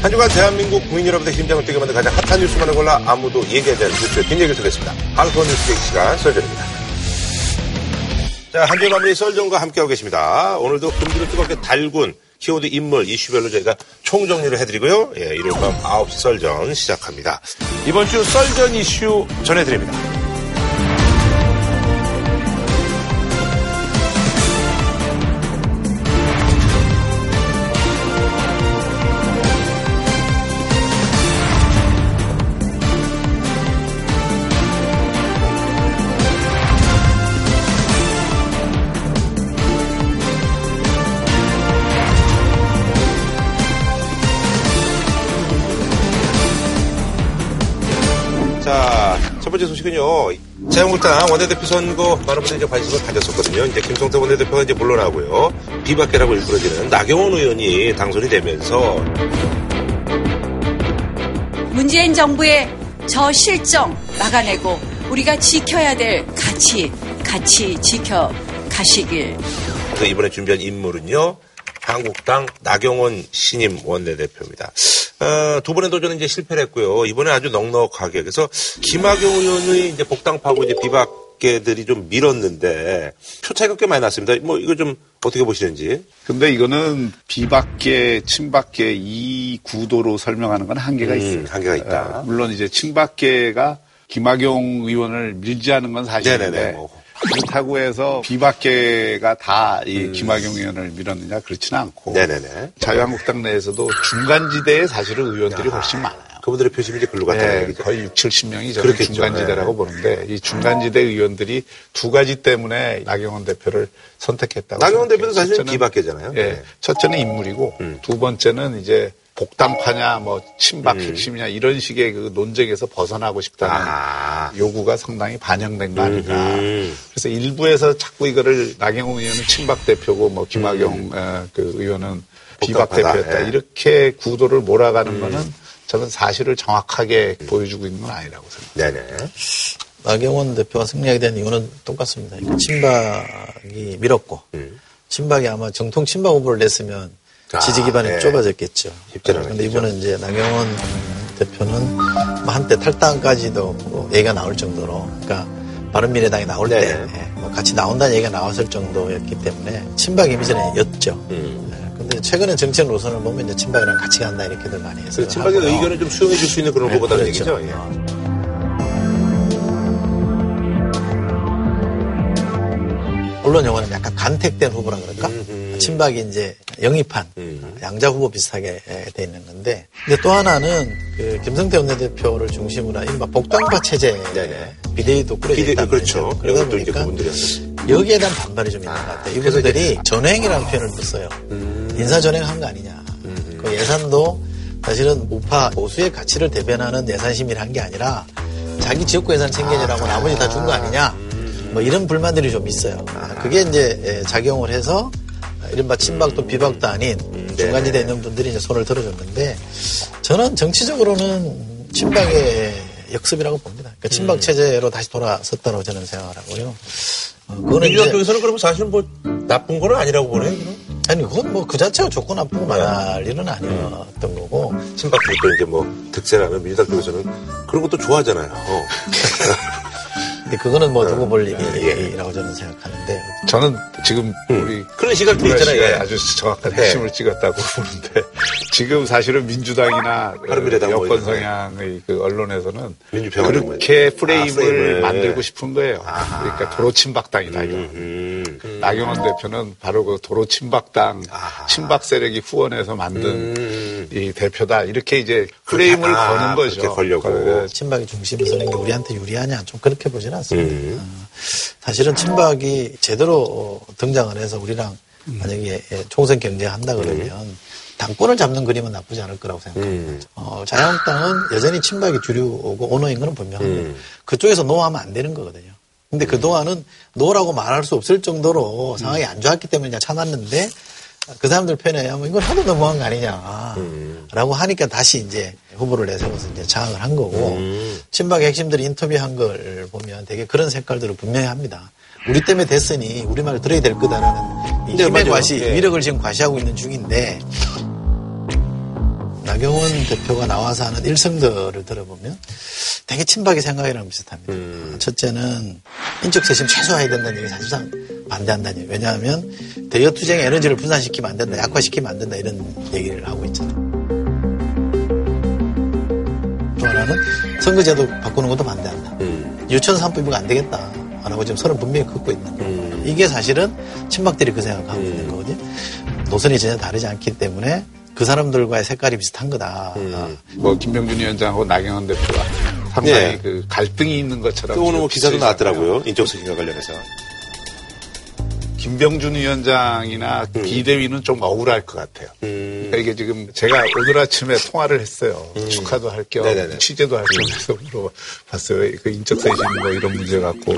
한 주간 대한민국 국민 여러분의 심장을 뛰게 만든 가장 핫한 뉴스만을 골라 아무도 얘기하지 않는 뉴스의 뒷얘기를 쓰겠습니다. 하루토 뉴스 시간 썰전입니다. 자, 한 주의 마무리 썰전과 함께하고 계십니다. 오늘도 금기를 뜨겁게 달군 키워드 인물 이슈별로 저희가 총정리를 해드리고요. 예, 일요일 밤 9시 썰전 시작합니다. 이번 주 썰전 이슈 전해드립니다. 번째 소식은요. 자유한국당 원내대표 선거 많은 분들이 이제 관심을 가졌었거든요. 이제 김성태 원내대표가 이제 물러나고요. 비박계라고 일컬어지는 나경원 의원이 당선이 되면서 문재인 정부의 저 실정 막아내고 우리가 지켜야 될 가치, 가치 지켜 가시길. 그래서 이번에 준비한 인물은요. 한국당 나경원 신임 원내대표입니다. 어, 두 번의 도전은 이제 실패를 했고요. 이번에 아주 넉넉하게. 그래서 김학용 의원의 이제 복당파고 이제 비박계들이 좀 밀었는데 표 차이가 꽤 많이 났습니다. 뭐 이거 좀 어떻게 보시는지. 근데 이거는 비박계, 친박계 이 구도로 설명하는 건 한계가 음, 있어요. 한계가 있다. 어, 물론 이제 친박계가 김학용 의원을 밀지 않은 건 사실인데 네네네, 뭐. 그렇다고 해서 비박계가 다이 음. 김학용 의원을 밀었느냐 그렇지는 않고 네네네. 자유한국당 내에서도 중간지대에 사실은 의원들이 야. 훨씬 많아요. 그분들의 표심이 이제 글로 갔다는 네. 거의 6, 70명이 저는 중간지대라고 네. 보는데 이 중간지대 의원들이 두 가지 때문에 나경원 대표를 선택했다고. 나경원 대표도 사실 비박계잖아요. 예, 네. 첫째는 인물이고 음. 두 번째는 이제 복당파냐 뭐 친박 음. 핵심이냐 이런 식의 그 논쟁에서 벗어나고 싶다는 아. 요구가 상당히 반영된 거 아닌가. 음. 그래서 일부에서 자꾸 이거를 나경원 의원은 친박 대표고 뭐 김학용 음. 어, 그 의원은 비박 대표였다. 예. 이렇게 구도를 몰아가는 음. 거는 저는 사실을 정확하게 보여주고 있는 건 아니라고 생각합니다. 네네. 나경원 대표가 승리하게 된 이유는 똑같습니다. 그러니까 친박이 밀었고 음. 친박이 아마 정통 친박 후보를 냈으면 아, 지지 기반이 네. 좁아졌겠죠. 그런데 이번에 이제 나경원 대표는 뭐 한때 탈당까지도 뭐 얘기가 나올 정도로, 그러니까 바른미래당이 나올 네. 때 뭐 같이 나온다는 얘기가 나왔을 정도였기 때문에 친박 이미지는 였죠. 음. 네. 근데 최근에 정책 노선을 보면 이제 친박이랑 같이 간다 이렇게들 많이 해서. 친박의 의견을 좀 수용해 줄 수 있는 그런 네, 후보다는 그렇죠. 얘기죠. 예. 언론 용어는 약간 간택된 후보라 그럴까? 음, 음. 친박이 이제 영입한 음. 양자 후보 비슷하게 돼 있는 건데. 근데 또 하나는 그 김성태 원내대표를 중심으로 한 이른바 복당파 체제 비대위도 꾸려져 있다. 그렇죠. 그러다 보니까 여기에 대한 반발이 좀 있는 것 같아요. 이분들이 전횡이라는 표현을 썼어요. 음. 인사 전횡한 거 아니냐. 음. 그 예산도 사실은 우파 보수의 가치를 대변하는 예산 심의를 한 게 아니라 자기 지역구 예산 챙겨주라고 아, 나머지 다 준 거 아니냐. 뭐 이런 불만들이 좀 있어요. 그게 이제 예, 작용을 해서 이른바 친박도 비박도 아닌 중간지대에 있는 분들이 이제 손을 들어줬는데 저는 정치적으로는 친박의 역습이라고 봅니다. 그러니까 친박 음. 체제로 다시 돌아섰다고 저는 생각을 하고요. 어, 그거는 민주당 쪽에서는 그러면 사실 뭐 나쁜 건 아니라고 보네요. 아니 그건 뭐 그 자체가 좋고 나쁘고 말할 일은 아니었던 거고 친박 쪽도 이제 뭐 득세라면 민주당 쪽에서는 그런 것도 좋아하잖아요. 어. 근데 그거는 뭐 두고 볼 얘기라고 저는 생각하는데. 저는 지금 음. 우리 그런 시각도 있잖아요. 예. 아주 정확한 네. 핵심을 네. 찍었다고 보는데 지금 사실은 민주당이나 그 여권 성향의 그 언론에서는 그렇게 프레임을, 아, 프레임을, 만들고 싶은 거예요. 아하. 그러니까 도로 친박당이다 이거. 음, 음. 나경원 대표는 바로 그 도로 친박당 아하. 친박 세력이 후원해서 만든 음. 이 대표다 이렇게 이제 프레임을 아, 거는 거죠. 걸려고. 친박이 중심에 서는 게 우리한테 유리하냐 좀 그렇게 보지는 않습니다. 음. 어, 사실은 친박이 제대로 등장을 해서 우리랑 음. 만약에 총선 경쟁한다 그러면 음. 당권을 잡는 그림은 나쁘지 않을 거라고 생각합니다. 음. 어, 자유한국당은 여전히 친박이 주류고 오너인 것은 분명합니다. 음. 그쪽에서 no하면 안 되는 거거든요. 근데 음. 그동안은 no라고 말할 수 없을 정도로 상황이 안 좋았기 때문에 참았는데 그 사람들 편에 하면 이건 하도 너무한 거 아니냐라고 음. 하니까 다시 이제 후보를 내세워서 이제 장악을 한 거고 음. 친박 핵심들이 인터뷰한 걸 보면 되게 그런 색깔들을 분명히 합니다. 우리 때문에 됐으니 우리 말을 들어야 될 거다라는 힘의 과시, 예. 위력을 지금 과시하고 있는 중인데 나경원 대표가 나와서 하는 일성들을 들어보면 되게 친박의 생각이랑 비슷합니다. 음. 첫째는 인적 세심 최소화해야 된다는 얘기 사실상 반대한다는 얘기. 왜냐하면 대여 투쟁의 에너지를 분산시키면 안 된다, 약화시키면 안 된다 이런 얘기를 하고 있잖아요. 또 하나는 선거제도 바꾸는 것도 반대한다. 음. 유치원 3법이 안 되겠다. 안 하고 지금 서른 분명히 긋고 있는 거예요. 음. 이게 사실은 친박들이 그 생각하고 음. 있는 거거든요. 노선이 전혀 다르지 않기 때문에 그 사람들과의 색깔이 비슷한 거다. 음. 아. 뭐 김병준 위원장하고 나경원 대표가 상당히 네. 그 갈등이 있는 것처럼. 그 오늘 뭐 기사도 나왔더라고요. 인적수기과 관련해서. 김병준 위원장이나 음. 비대위는 좀 억울할 것 같아요. 음. 그러니까 이게 지금 제가 오늘 아침에 통화를 했어요. 음. 축하도 할 겸, 취재도 할 겸 해서 물어봤어요. 그 인적 세신 뭐 이런 문제 갖고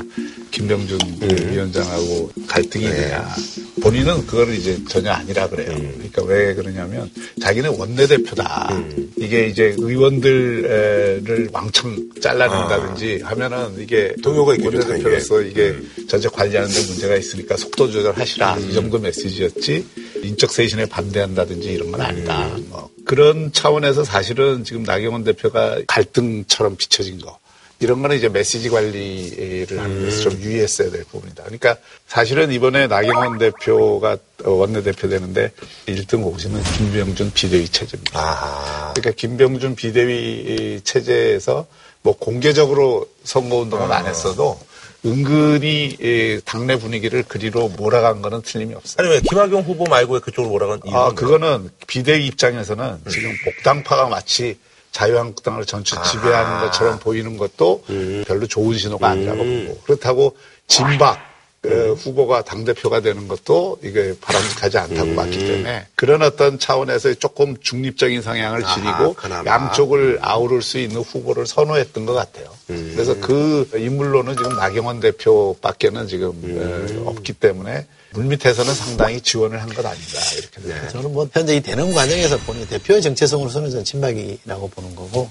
김병준 음. 위원장하고 갈등이 네. 되냐. 본인은 그거를 이제 전혀 아니라 그래요. 음. 그러니까 왜 그러냐면 자기는 원내대표다. 음. 이게 이제 의원들을 왕창 잘라낸다든지 아. 하면은 이게 동요가 원내대표로서 이게 전체 관리하는 데 문제가 있으니까 속도 조절하시라. 이 정도 메시지였지. 인적 쇄신에 반대한다든지 이런 건 아니다. 음. 뭐 그런 차원에서 사실은 지금 나경원 대표가 갈등처럼 비춰진 거. 이런 거는 이제 메시지 관리를 하는 데서 좀 음. 유의했어야 될 부분이다. 그러니까 사실은 이번에 나경원 대표가 원내대표 되는데 1등 공신은 김병준 비대위 체제입니다. 아 그러니까 김병준 비대위 체제에서 뭐 공개적으로 선거운동은 안 했어도 은근히 당내 분위기를 그리로 몰아간 거는 틀림이 없어요. 아니 왜 김학용 후보 말고 왜 그쪽으로 몰아간 이유가? 아 그거는 비대위 입장에서는 음. 지금 복당파가 마치 자유한국당을 전체 지배하는 아. 것처럼 보이는 것도 음. 별로 좋은 신호가 아니라고 음. 보고 그렇다고 진박 그 후보가 당대표가 되는 것도 이게 바람직하지 않다고 음. 봤기 때문에 그런 어떤 차원에서 조금 중립적인 성향을 지니고 아하, 양쪽을 아우를 수 있는 후보를 선호했던 것 같아요. 음. 그래서 그 인물로는 지금 나경원 대표밖에는 지금 음. 없기 때문에 물밑에서는 상당히 지원을 한 것 아닌가 이렇게 네. 저는 뭐 현재 이 되는 과정에서 보니 대표의 정체성으로서는 저는 친박이라고 보는 거고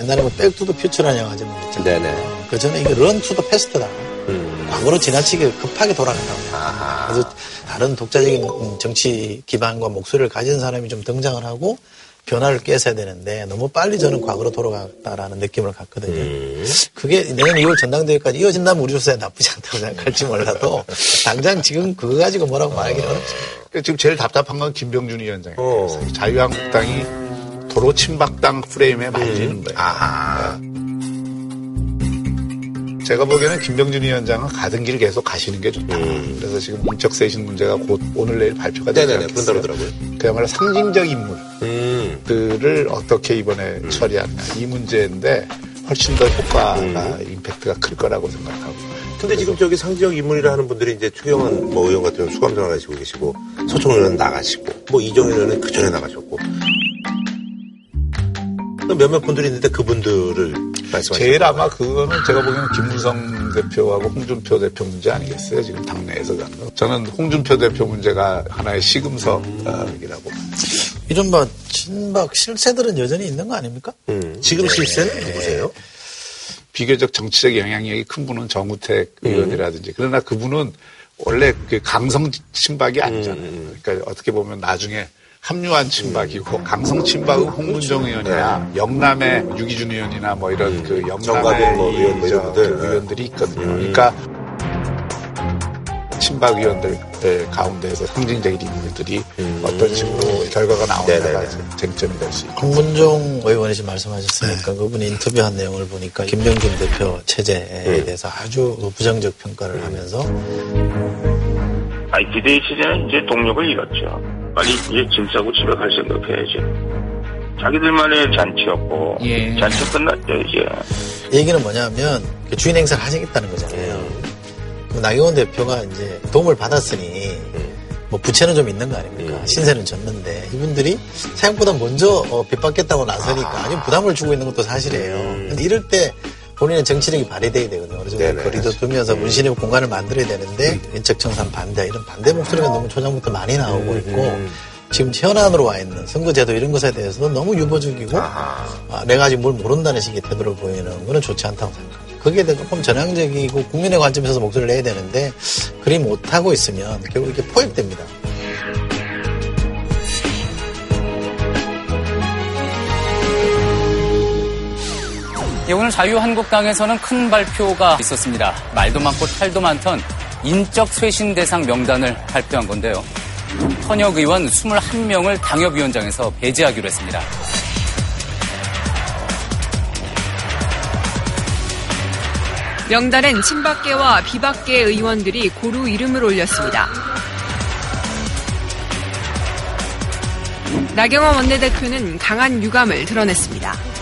옛날에 뭐 Back to the Future라는 영화 제목 있잖아요. 네네. 그 전에 이게 run to the past다. 음. 과거로 지나치게 급하게 돌아간다고. 아하. 그래서 다른 독자적인 정치 기반과 목소리를 가진 사람이 좀 등장을 하고 변화를 꾀했어야 되는데 너무 빨리 저는 과거로 돌아갔다라는 느낌을 갖거든요. 음. 그게 내년 2월 전당대회까지 이어진다면 우리로서야 나쁘지 않다고 생각할지 몰라도 당장 지금 그거 가지고 뭐라고 말하기는 어렵죠. 그러니까 지금 제일 답답한 건 김병준 위원장이에요. 어. 자유한국당이 도로 친박당 프레임에 말리는 음. 거예요. 아하. 제가 보기에는 김병준 위원장은 가던 길 계속 가시는 게 좋다. 음. 그래서 지금 인적 쇄신 문제가 곧 오늘 내일 발표가 되지 네네네, 않겠어요. 그야말로 상징적 인물들을 음. 어떻게 이번에 음. 처리하느냐 이 문제인데 훨씬 더 효과가 음. 임팩트가 클 거라고 생각하고. 근데 지금 저기 상징적 인물이라 하는 분들이 이제 최경환 뭐 의원 같은 경우 수감장 나가시고 계시고 서청 의원 나가시고 뭐 이정현 의원은 그 전에 나가셨고 몇몇 분들이 있는데 그분들을. 제일 아마 그거는 제가 보기에는 김무성 대표하고 홍준표 대표 문제 아니겠어요? 지금 당내에서 가는 거. 저는 홍준표 대표 문제가 하나의 시금석이라고. 이른바 친박 실세들은 여전히 있는 거 아닙니까? 음. 지금 실세는 네. 누구세요? 비교적 정치적 영향력이 큰 분은 정우택 음. 의원이라든지 그러나 그분은 원래 그 강성 친박이 아니잖아요. 음. 그러니까 어떻게 보면 나중에 합류한 친박이고 음. 강성 친박은 홍문정 의원이나 네. 영남의 유기준 의원이나 뭐 이런 음. 그 영남의 뭐 의원들, 그 의원들이 있거든요. 음. 그러니까 친박 의원들 가운데에서 상징적인 인물들이 음. 어떤 식으로 결과가 나오느냐가 쟁점이 될 수 있고. 홍문종 의원이 지금 말씀하셨으니까 네. 그분이 인터뷰한 내용을 보니까 김병준 대표 체제에 음. 대해서 아주 부정적 평가를 하면서 아니 기대의 체제는 이제 동력을 잃었죠. 빨리 이제 짐 싸고 집에 갈 생각해야지. 자기들만의 잔치였고 예. 잔치 끝났죠 이제. 얘기는 뭐냐면 그 주인 행사를 하시겠다는 거잖아요. 그 나경원 대표가 이제 도움을 받았으니 뭐 부채는 좀 있는 거 아닙니까? 음. 신세는 졌는데 이분들이 생각보다 먼저 어, 빚받겠다고 나서니까 아. 아주 부담을 주고 있는 것도 사실이에요. 음. 근데 이럴 때 본인의 정치력이 발휘돼야 되거든요. 어느 정도 거리도 두면서 문신의 공간을 만들어야 되는데 인적청산 반대 이런 반대 목소리가 너무 초장부터 많이 나오고 음, 있고 음. 지금 현안으로 와 있는 선거제도 이런 것에 대해서도 너무 유보적이고 아, 내가 아직 뭘 모른다는 식의 태도를 보이는 거는 좋지 않다고 생각합니다. 거기에 대해 조금 전향적이고 국민의 관점에서 목소리를 내야 되는데 그리 못하고 있으면 결국 이게 포획됩니다. 예, 오늘 자유한국당에서는 큰 발표가 있었습니다. 말도 많고 탈도 많던 인적 쇄신 대상 명단을 발표한 건데요. 현역 의원 21명을 당협위원장에서 배제하기로 했습니다. 명단엔 친박계와 비박계 의원들이 고루 이름을 올렸습니다. 나경원 원내대표는 강한 유감을 드러냈습니다.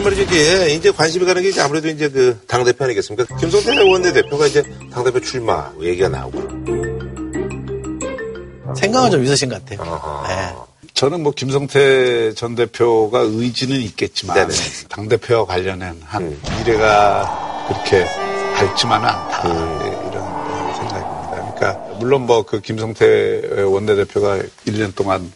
그런 말이죠. 이제, 이제 관심이 가는 게 이제 아무래도 이제 그 당대표 아니겠습니까? 김성태 원내대표가 이제 당대표 출마 얘기가 나오고. 생각은 좀 있으신 것 같아요. 네. 저는 뭐 김성태 전 대표가 의지는 있겠지만 네네. 당 대표와 관련한 한 음. 미래가 그렇게 밝지만은 않다 음. 네, 이런 생각입니다. 그러니까 물론 뭐 그 김성태 원내대표가 1년 동안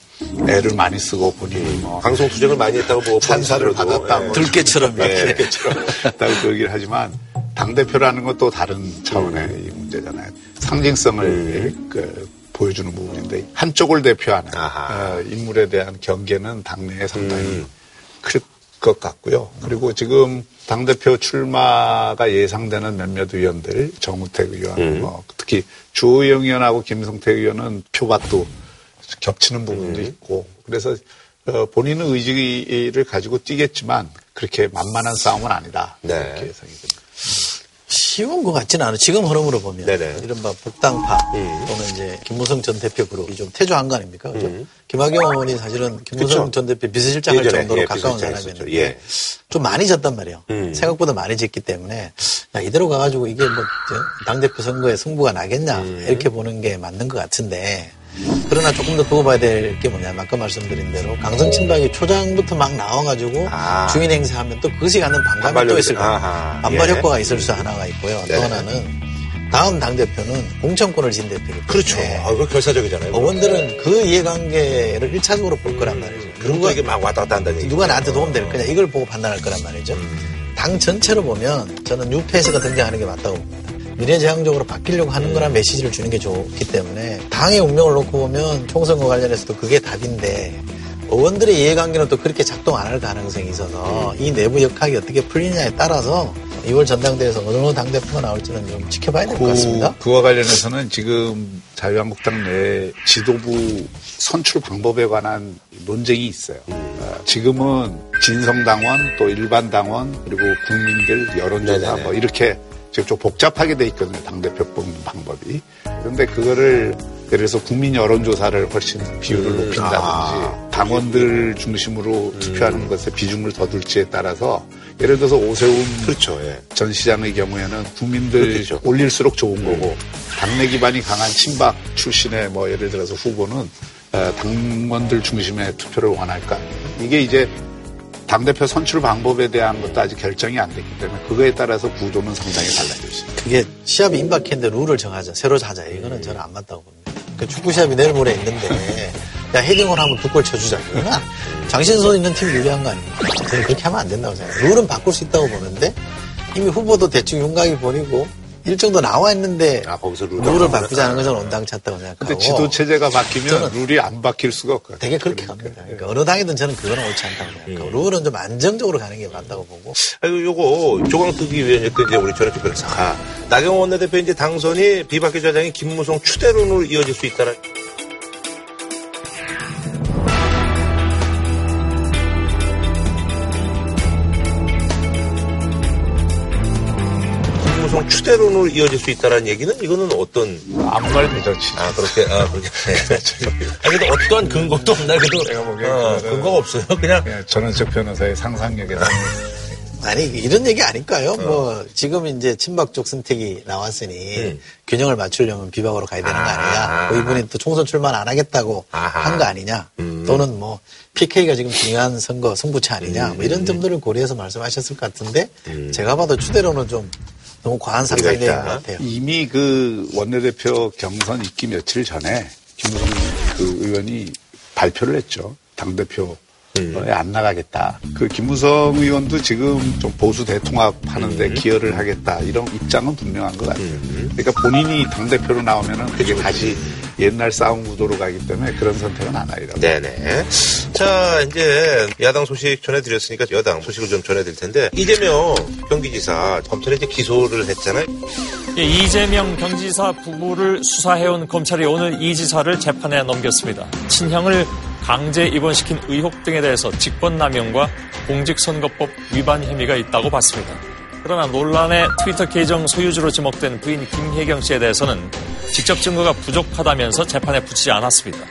애를 많이 쓰고 본인이 뭐 방송 투쟁을 많이 했다고 뭐 찬사를 받았다 뭐 들깨처럼 네, 들깨처럼 그 얘기를 하지만 당 대표라는 것도 다른 차원의 음. 문제잖아요. 상징성을 음. 그 보여주는 부분인데 한쪽을 대표하는 어, 인물에 대한 경계는 당내에 상당히 음. 클것 같고요. 그리고 지금 당 대표 출마가 예상되는 몇몇 의원들 정우택 의원, 음. 뭐 특히 주호영 의원하고 김성태 의원은 표밭도 겹치는 부분도 음. 있고 그래서 어, 본인은 의지를 가지고 뛰겠지만 그렇게 만만한 싸움은 아니다. 네. 이렇게 예상이 됩니다. 쉬운 것 같지는 않아요. 지금 흐름으로 보면. 네네. 이른바 복당파 음. 또는 이제 김무성 전 대표 그룹이 좀 태조한 거 아닙니까? 그죠? 음. 김학용 의원이 사실은 김무성 그쵸? 전 대표 비서실장 할 정도로 예, 가까운 사람이었는데 예. 좀 많이 졌단 말이에요. 음. 생각보다 많이 졌기 때문에 야, 이대로 가가지고 이게 뭐 당 대표 선거에 승부가 나겠냐 음. 이렇게 보는 게 맞는 것 같은데 그러나 조금 더 두고 봐야 될 게 뭐냐면 아까 말씀드린 대로 강성 친박이 초장부터 막 나와가지고 아. 주인 행사하면 또 그것이 갖는 반감이 또 있을 거예요. 반발 예. 효과가 있을 수 하나가 있고요. 네. 또 하나는 다음 당대표는 공천권을 진 대표이기 그렇죠. 아, 그 결사적이잖아요. 의원들은 그 이해관계를 1차적으로 볼 거란 말이죠. 그런 거 이게 막 왔다 갔다 한다는 얘기 누가 나한테 도움 될 거냐 이걸 보고 판단할 거란 말이죠. 음. 당 전체로 보면 저는 뉴페이스가 등장하는 게 맞다고 봅니다. 미래지향적으로 바뀌려고 하는 거란 메시지를 주는 게 좋기 때문에 당의 운명을 놓고 보면 총선과 관련해서도 그게 답인데 의원들의 이해관계는 또 그렇게 작동 안 할 가능성이 있어서 이 내부 역학이 어떻게 풀리냐에 따라서 2월 전당대회에서 어느 당대표가 나올지는 좀 지켜봐야 될 것 같습니다. 그, 와 관련해서는 지금 자유한국당 내 지도부 선출 방법에 관한 논쟁이 있어요. 어, 지금은 진성당원 또 일반 당원 그리고 국민들 여론조사 뭐 이렇게 지금 좀 복잡하게 돼 있거든요. 당대표 뽑는 방법이. 그런데 그거를 예를 들어서 국민 여론조사를 훨씬 비율을 음, 높인다든지 아, 당원들 중심으로 음. 투표하는 것에 비중을 더 둘지에 따라서 예를 들어서 오세훈 그렇죠, 예. 전 시장의 경우에는 국민들 그렇죠. 올릴수록 좋은 음. 거고 당내 기반이 강한 친박 출신의 뭐 예를 들어서 후보는 어, 당원들 중심의 투표를 원할까 이게 이제 당대표 선출 방법에 대한 것도 아직 결정이 안 됐기 때문에 그거에 따라서 구도는 상당히 달라질 수 있습니다. 그게 시합이 임박했는데 룰을 정하자, 새로 하자. 이거는 저는 안 맞다고 봅니다. 그 축구 시합이 내일 모레 있는데 야 헤딩을 하면 두 골 쳐주자. 이거는 장신선 있는 팀이 유리한 거 아닙니까? 저는 그렇게 하면 안 된다고 생각해요. 룰은 바꿀 수 있다고 보는데 이미 후보도 대충 윤곽이 버리고 일정도 나와 있는데 아, 거기서 룰을, 룰을 바꾸자는 것은 온당찼다고 생각하고. 근데 지도 체제가 바뀌면 룰이 안 바뀔 수가 없거든요. 되게 그렇게 갑니다. 그러니까 어느 당이든 저는 그거는 옳지 않다고 생각하고 음. 룰은 좀 안정적으로 가는 게 맞다고 보고. 아이고 요거 조광특위 위원이었던 이제 우리 전현주 변호사가 나경원 원내대표 이제 당선이 비박계 좌장이 김무성 추대론으로 이어질 수 있다는. 방송 추대론으로 이어질 수 있다는 얘기는 이거는 어떤 암말 대잔치. 아 그렇게 아 그렇게. 네. 아니 근데 어떠한 근거도 없나 그래도 제가 보기에 어, 근거가 없어요. 그냥 전원적 변호사의 상상력에서. 아니 이런 얘기 아닐까요? 어. 뭐 지금 이제 친박 쪽 선택이 나왔으니 음. 균형을 맞추려면 비박으로 가야 되는 거 아니냐? 뭐 이분이 또 총선 출마 안 하겠다고 한 거 아니냐? 음. 또는 뭐 PK가 지금 중요한 선거 승부차 아니냐? 뭐 이런 음. 점들을 고려해서 말씀하셨을 것 같은데 음. 제가 봐도 추대로는 좀 너무 과한 상상이 되는 것 같아요. 이미 그 원내대표 경선 있기 며칠 전에 김무성 그 의원이 발표를 했죠. 당대표 음. 안 나가겠다. 그 김무성 의원도 지금 좀 보수 대통합하는데 음. 기여를 하겠다. 이런 입장은 분명한 것 같아요. 음. 그러니까 본인이 당 대표로 나오면은 되게 다시 옛날 싸움 구도로 가기 때문에 그런 선택은 안 하리라고. 네네. 자, 이제 야당 소식 전해드렸으니까 여당 소식을 좀 전해드릴 텐데 이재명 경기지사 검찰에 이제 기소를 했잖아요. 예, 이재명 경지사 부부를 수사해온 검찰이 오늘 이 지사를 재판에 넘겼습니다. 친형을 강제 입원시킨 의혹 등에 대해서 직권남용과 공직선거법 위반 혐의가 있다고 봤습니다. 그러나 논란의 트위터 계정 소유주로 지목된 부인 김혜경 씨에 대해서는 직접 증거가 부족하다면서 재판에 붙이지 않았습니다.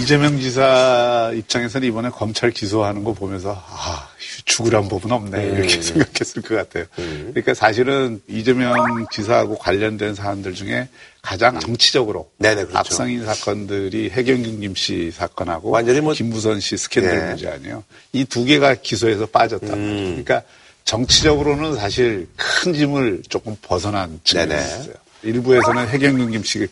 이재명 지사 입장에서는 이번에 검찰 기소하는 거 보면서 아 죽으란 법은 없네 음. 이렇게 생각했을 것 같아요. 음. 그러니까 사실은 이재명 지사하고 관련된 사안들 중에 가장 정치적으로 네네, 그렇죠. 앞성인 사건들이 해경균 김씨 사건하고 완전히 뭐 김무선 씨 스캔들 네. 문제 아니에요. 이 두 개가 기소에서 빠졌단 음. 말이에요. 그러니까 정치적으로는 사실 큰 짐을 조금 벗어난 측면이 있어요. 일부에서는 해경균 김씨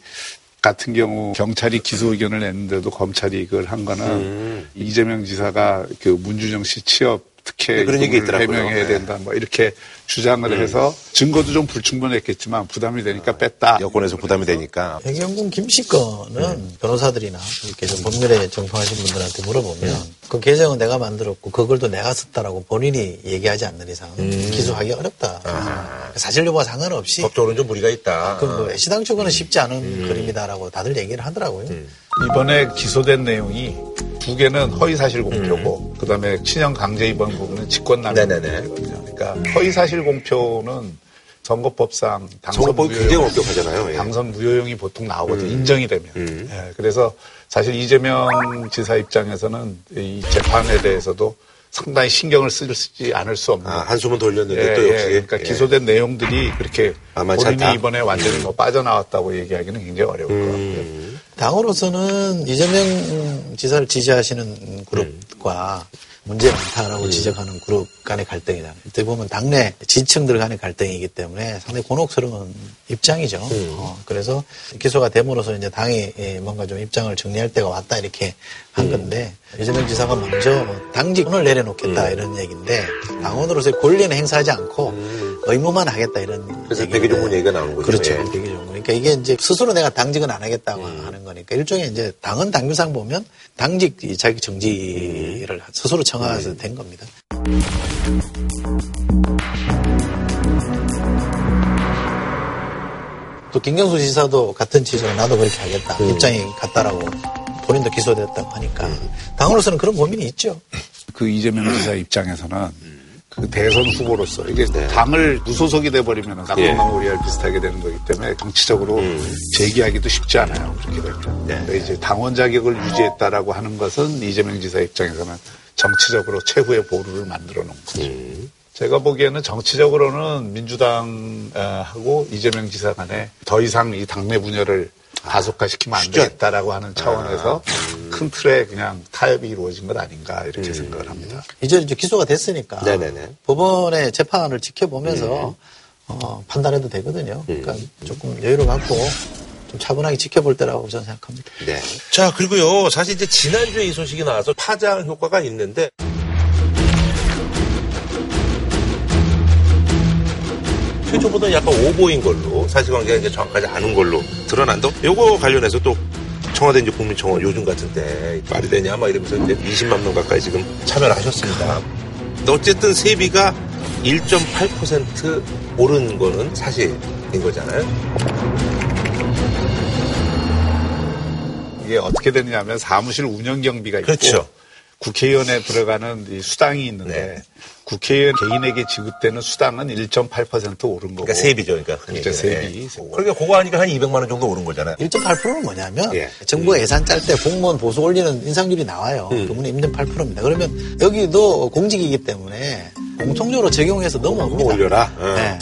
같은 경우 경찰이 기소 의견을 냈는데도 검찰이 이걸 한 거는 음. 이재명 지사가 그 문준영 씨 취업 특혜 네, 그런 얘기 있더라고요. 해명해야 네. 된다. 뭐 이렇게 주장을 음. 해서 증거도 좀 불충분했겠지만 부담이 되니까 뺐다. 여권에서 부담이 되니까. 해경군 김씨 거는 음. 변호사들이나 이렇게 좀 법률에 정통하신 분들한테 물어보면 음. 그 계정은 내가 만들었고 그걸도 내가 썼다라고 본인이 얘기하지 않는 이상 음. 기소하기 어렵다. 아. 사실 여부와 상관없이 법적으로는 좀 무리가 있다. 그뭐 애시당초는 쉽지 않은 음. 그림이다라고 다들 얘기를 하더라고요. 음. 이번에 기소된 내용이 두 개는 허위사실 공표고 음. 그다음에 친형 강제 입원 부분은 직권남용이거든요. 그러니까 허위사실 공표는 선거법상 당선 무효 굉장히 엄격하잖아요. 예. 당선 무효용이 보통 나오거든요. 음. 인정이 되면. 음. 예, 그래서 사실 이재명 지사 입장에서는 이 재판에 대해서도 상당히 신경을 쓰지 않을 수 없는. 아, 한숨은 돌렸는데 예, 또 역시. 예, 그러니까 예. 기소된 내용들이 그렇게 본인이 않다. 이번에 완전히 뭐 빠져나왔다고 얘기하기는 굉장히 어려울 음. 것 같고요. 당으로서는 이재명 지사를 지지하시는 그룹과 음. 문제 많다라고 음. 지적하는 그룹 간의 갈등이다. 어떻게 보면 당내 지층들 간의 갈등이기 때문에 상당히 곤혹스러운 입장이죠. 음. 어, 그래서 기소가 됨으로써 이제 당이 뭔가 좀 입장을 정리할 때가 왔다 이렇게 한 음. 건데 이재명 지사가 먼저 당직을 내려놓겠다 음. 이런 얘기인데 당원으로서의 권리는 행사하지 않고 음. 의무만 하겠다 이런 그래서 대기조문 얘기가 나오는 거죠. 그렇죠. 예. 대기조문. 그러니까 이게 이제 스스로 내가 당직은 안 하겠다고 음. 하는 거니까 일종의 이제 당은 당규상 보면 당직 자기 정지를 음. 스스로 청하서 된 겁니다. 또 김경수 지사도 같은 취지로 나도 그렇게 하겠다. 음. 입장이 같다라고 본인도 기소됐다고 하니까 음. 당으로서는 그런 고민이 있죠. 그 이재명 지사 입장에서는 그 대선 후보로서 이게 네. 당을 무소속이 돼버리면 쌍방울이알 예. 비슷하게 되는 거기 때문에 정치적으로 음. 제기하기도 쉽지 않아요. 그렇게 되면. 네. 그러니까 이제 당원 자격을 유지했다라고 하는 것은 이재명 지사 입장에서는 정치적으로 최후의 보루를 만들어 놓은 거죠. 음. 제가 보기에는 정치적으로는 민주당하고 이재명 지사 간에 더 이상 이 당내 분열을 가속화시키면 안 되겠다라고 하는 차원에서 아, 음. 큰 틀에 그냥 타협이 이루어진 것 아닌가 이렇게 음. 생각을 합니다. 이제 이제 기소가 됐으니까 네네네. 법원의 재판을 지켜보면서 음. 어, 판단해도 되거든요. 그러니까 음. 조금 여유를 갖고 좀 차분하게 지켜볼 때라고 저는 생각합니다. 네. 자 그리고요 사실 이제 지난주에 이 소식이 나와서 파장 효과가 있는데 최초보다 약간 오보인 걸로 사실관계가 이제 정확하지 않은 걸로 드러난다. 요거 관련해서 또 청와대 이제 국민청원 요즘 같은 때 말이 되냐 막 이러면서 이제 20만 명 가까이 지금 참여를 하셨습니다. 근데 어쨌든 세비가 1.8% 오른 거는 사실인 거잖아요. 이게 어떻게 되느냐면 사무실 운영 경비가 있고 그렇죠. 국회의원에 들어가는 이 수당이 있는데 네. 국회의원 개인에게 지급되는 수당은 1.8% 오른 거고. 그러니까 세비죠, 그러니까. 그렇죠, 세비. 네. 그러니까 그거 하니까 한 200만 원 정도 오른 거잖아요. 1.8%는 뭐냐면 예. 정부가 음. 예산 짤 때 공무원 보수 올리는 인상률이 나와요. 음. 그분이 1.8%입니다. 그러면 여기도 공직이기 때문에 공통적으로 적용해서 넘어옵니다. 올려라. 어. 네.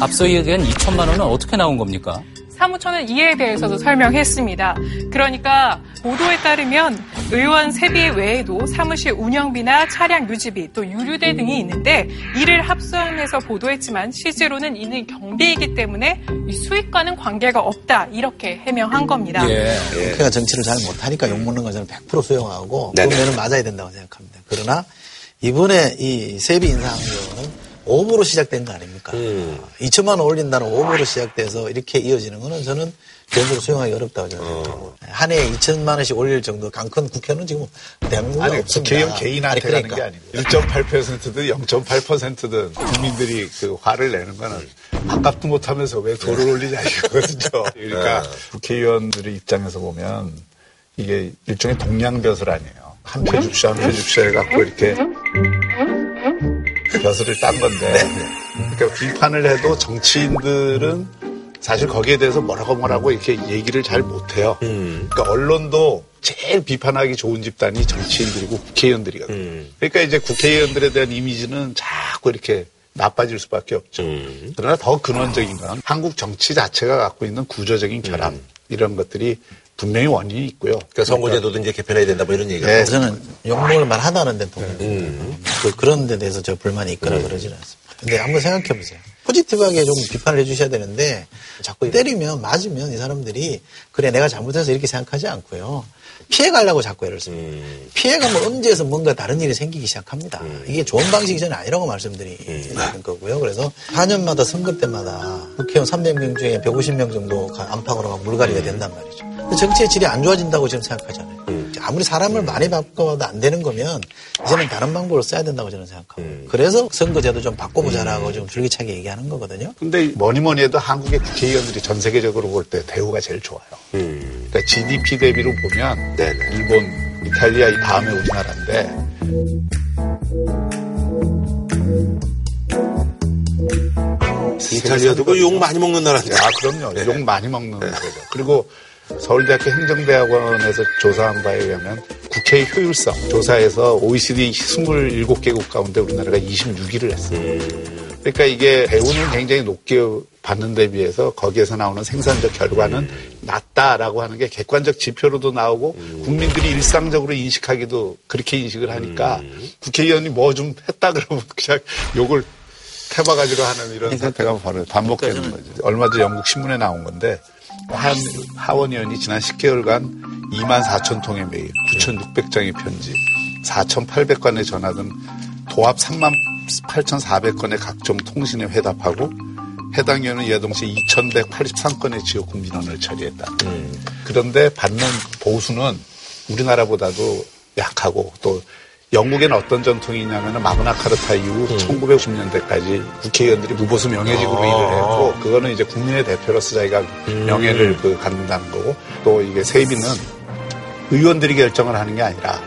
앞서 얘기한 2천만 원은 어떻게 나온 겁니까? 사무처는 이에 대해서도 설명했습니다. 그러니까 보도에 따르면 의원 세비 외에도 사무실 운영비나 차량 유지비 또 유류대 등이 있는데 이를 합산해서 보도했지만 실제로는 이는 경비이기 때문에 수익과는 관계가 없다 이렇게 해명한 겁니다. 예. 국회가 정치를 잘 못하니까 욕 먹는 거 저는 100% 수용하고 그러면 맞아야 된다고 생각합니다. 그러나 이번에 이 세비 인상은 오보로 시작된 거 아닙니까? 음. 2천만 원 올린다는 오보로 시작돼서 이렇게 이어지는 거는 저는 개인적으로 수용하기 어렵다고 저는 어. 한 해에 2천만 원씩 올릴 정도 강큰 국회는 지금 대한민국에 아니, 없습니다. 국회의원 개인한테 그러니까. 가는 게 아니고 1.8%든 0.8%든 국민들이 그 화를 내는 거는 아깝도 못하면서 왜 돈을 네. 올리냐 이거거든요. 그러니까 네. 국회의원들의 입장에서 보면 이게 일종의 동양벼슬 아니에요. 한 표줍쇼 한 표줍쇼 해갖고 이렇게 벼슬을 딴 건데 그러니까 비판을 해도 정치인들은 사실 거기에 대해서 뭐라고 뭐라고 이렇게 얘기를 잘 못해요. 음. 그러니까 언론도 제일 비판하기 좋은 집단이 정치인들이고 국회의원들이거든요. 음. 그러니까 이제 국회의원들에 대한 이미지는 자꾸 이렇게 나빠질 수밖에 없죠. 음. 그러나 더 근원적인 건 한국 정치 자체가 갖고 있는 구조적인 결함 음. 이런 것들이 분명히 원인이 있고요. 그러니까 선거제도도 이제 개편해야 된다 뭐 이런 얘기가. 네, 저는 욕먹을 만 하다는 데 동의. 음. 그, 그런 데 대해서 저 불만이 있거나 음. 그러지는 않습니다. 근데 한번 생각해 보세요. 포지티브하게 좀 비판을 해주셔야 되는데 자꾸 때리면 맞으면 이 사람들이 그래 내가 잘못해서 이렇게 생각하지 않고요. 피해가려고 자꾸 애를 씁니다. 음. 피해가면 음지에서 뭔가 다른 일이 생기기 시작합니다. 음. 이게 좋은 방식이 저는 아니라고 말씀드리는 음. 거고요. 그래서 4년마다 선거 때마다 국회의원 300명 중에 150명 정도 안팎으로 물갈이가 된단 말이죠. 정치의 질이 안 좋아진다고 저는 생각하잖아요. 음. 아무리 사람을 많이 바꿔도 안 되는 거면 이제는 다른 방법을 써야 된다고 저는 생각하고 음. 그래서 선거제도 좀 바꿔보자라고 음. 좀 줄기차게 얘기하는 거거든요. 근데 뭐니 뭐니 해도 한국의 국회의원들이 전 세계적으로 볼 때 대우가 제일 좋아요. 음. 그러니까 GDP 대비로 보면 네네. 일본, 이탈리아 이 다음에 우리나라인데 이탈리아도 그 욕 많이 먹는 나라인데. 아, 그럼요. 네. 욕 많이 먹는 네. 거죠. 그리고 서울대학교 행정대학원에서 조사한 바에 의하면 국회의 효율성 조사에서 OECD 27개국 가운데 우리나라가 26위를 했어요. 그러니까 이게 배우는 굉장히 높게 받는 데 비해서 거기에서 나오는 생산적 결과는 낮다라고 하는 게 객관적 지표로도 나오고 국민들이 일상적으로 인식하기도 그렇게 인식을 하니까 국회의원이 뭐 좀 했다 그러면 그냥 욕을 태바가지로 하는 이런 사태가 바로 반복되는 거죠. 얼마 전 영국 신문에 나온 건데 한 하원 의원이 지난 10개월간 2만 4천 통의 메일, 9,600장의 편지, 4,800건의 전화 등 도합 3만 8,400건의 각종 통신에 회답하고 해당 의원은 이와 동시에 2,183건의 지역구 민원을 처리했다. 음. 그런데 받는 보수는 우리나라보다도 약하고 또 영국에는 어떤 전통이 있냐면 마그나 카르타 이후 음. 1950년대까지 국회의원들이 무보수 명예직으로 아. 일을 했고 그거는 이제 국민의 대표로서 자기가 음. 명예를 그 갖는다는 거고 또 이게 세비는 의원들이 결정을 하는 게 아니라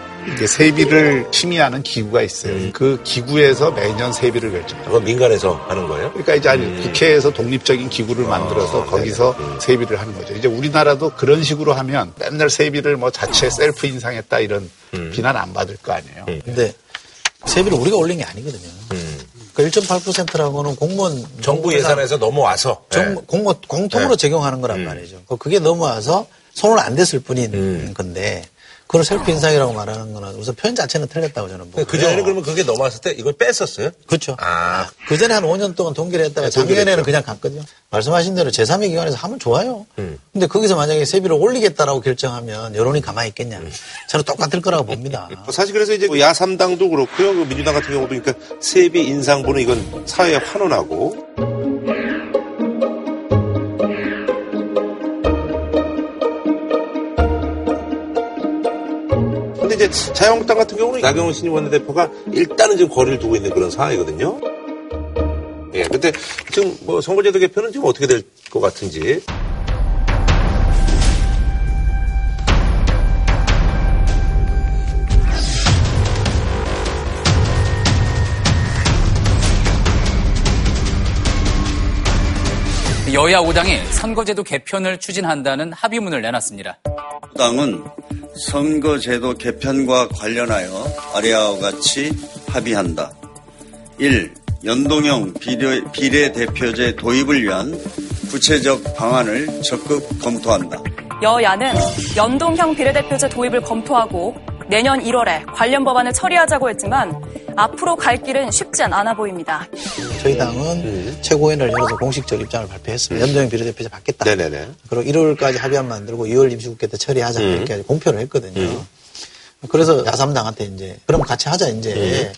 세비를 심의하는 기구가 있어요. 음. 그 기구에서 매년 세비를 결정해요. 그건 민간에서 하는 거예요? 그러니까 이제 아니 음. 국회에서 독립적인 기구를 만들어서 아, 거기서 음. 세비를 하는 거죠. 이제 우리나라도 그런 식으로 하면 맨날 세비를 뭐 자체 셀프 인상했다 이런 음. 비난 안 받을 거 아니에요. 음. 근데 세비를 우리가 올린 게 아니거든요. 음. 그 1.8%라고는 공무원 정부 예산에서 넘어와서 정, 네. 공무원 공통으로 네. 적용하는 거란 말이죠. 그게 넘어와서 손을 안 댔을 뿐인 건데 그걸 셀프 인상이라고 말하는 거는 우선 표현 자체는 틀렸다고 저는 보고. 그 전에는 그러면 그게 넘어왔을 때 이걸 뺐었어요? 그렇죠. 아. 그 전에 한 5년 동안 동기를 했다가 네, 작년에는 그냥 갔거든요. 말씀하신 대로 제3의 기관에서 하면 좋아요. 음. 근데 거기서 만약에 세비를 올리겠다라고 결정하면 여론이 가만히 있겠냐. 음. 저는 똑같을 거라고 봅니다. 사실 그래서 이제 뭐 야삼당도 그렇고요. 그 민주당 같은 경우도 그러니까 세비 인상분은 이건 사회에 환원하고 이제 자유한국당 같은 경우는 나경원 신임 원내대표가 일단은 지금 거리를 두고 있는 그런 상황이거든요. 예, 근데 지금 뭐 선거제도 개편은 지금 어떻게 될 것 같은지. 여야 5당이 선거제도 개편을 추진한다는 합의문을 내놨습니다. 당은 선거제도 개편과 관련하여 아래와 같이 합의한다. 1. 연동형 비례, 비례대표제 도입을 위한 구체적 방안을 적극 검토한다. 여야는 연동형 비례대표제 도입을 검토하고 내년 1월에 관련 법안을 처리하자고 했지만 앞으로 갈 길은 쉽지 않아 보입니다. 저희 당은 음. 최고위원회를 열어서 공식적 입장을 발표했습니다. 음. 연동형 비례대표제 받겠다. 네네네. 그리고 1월까지 합의안 만들고 2월 임시국회 때 처리하자 이렇게 음. 공표를 했거든요. 음. 그래서 야삼당한테 이제 그럼 같이 하자 이제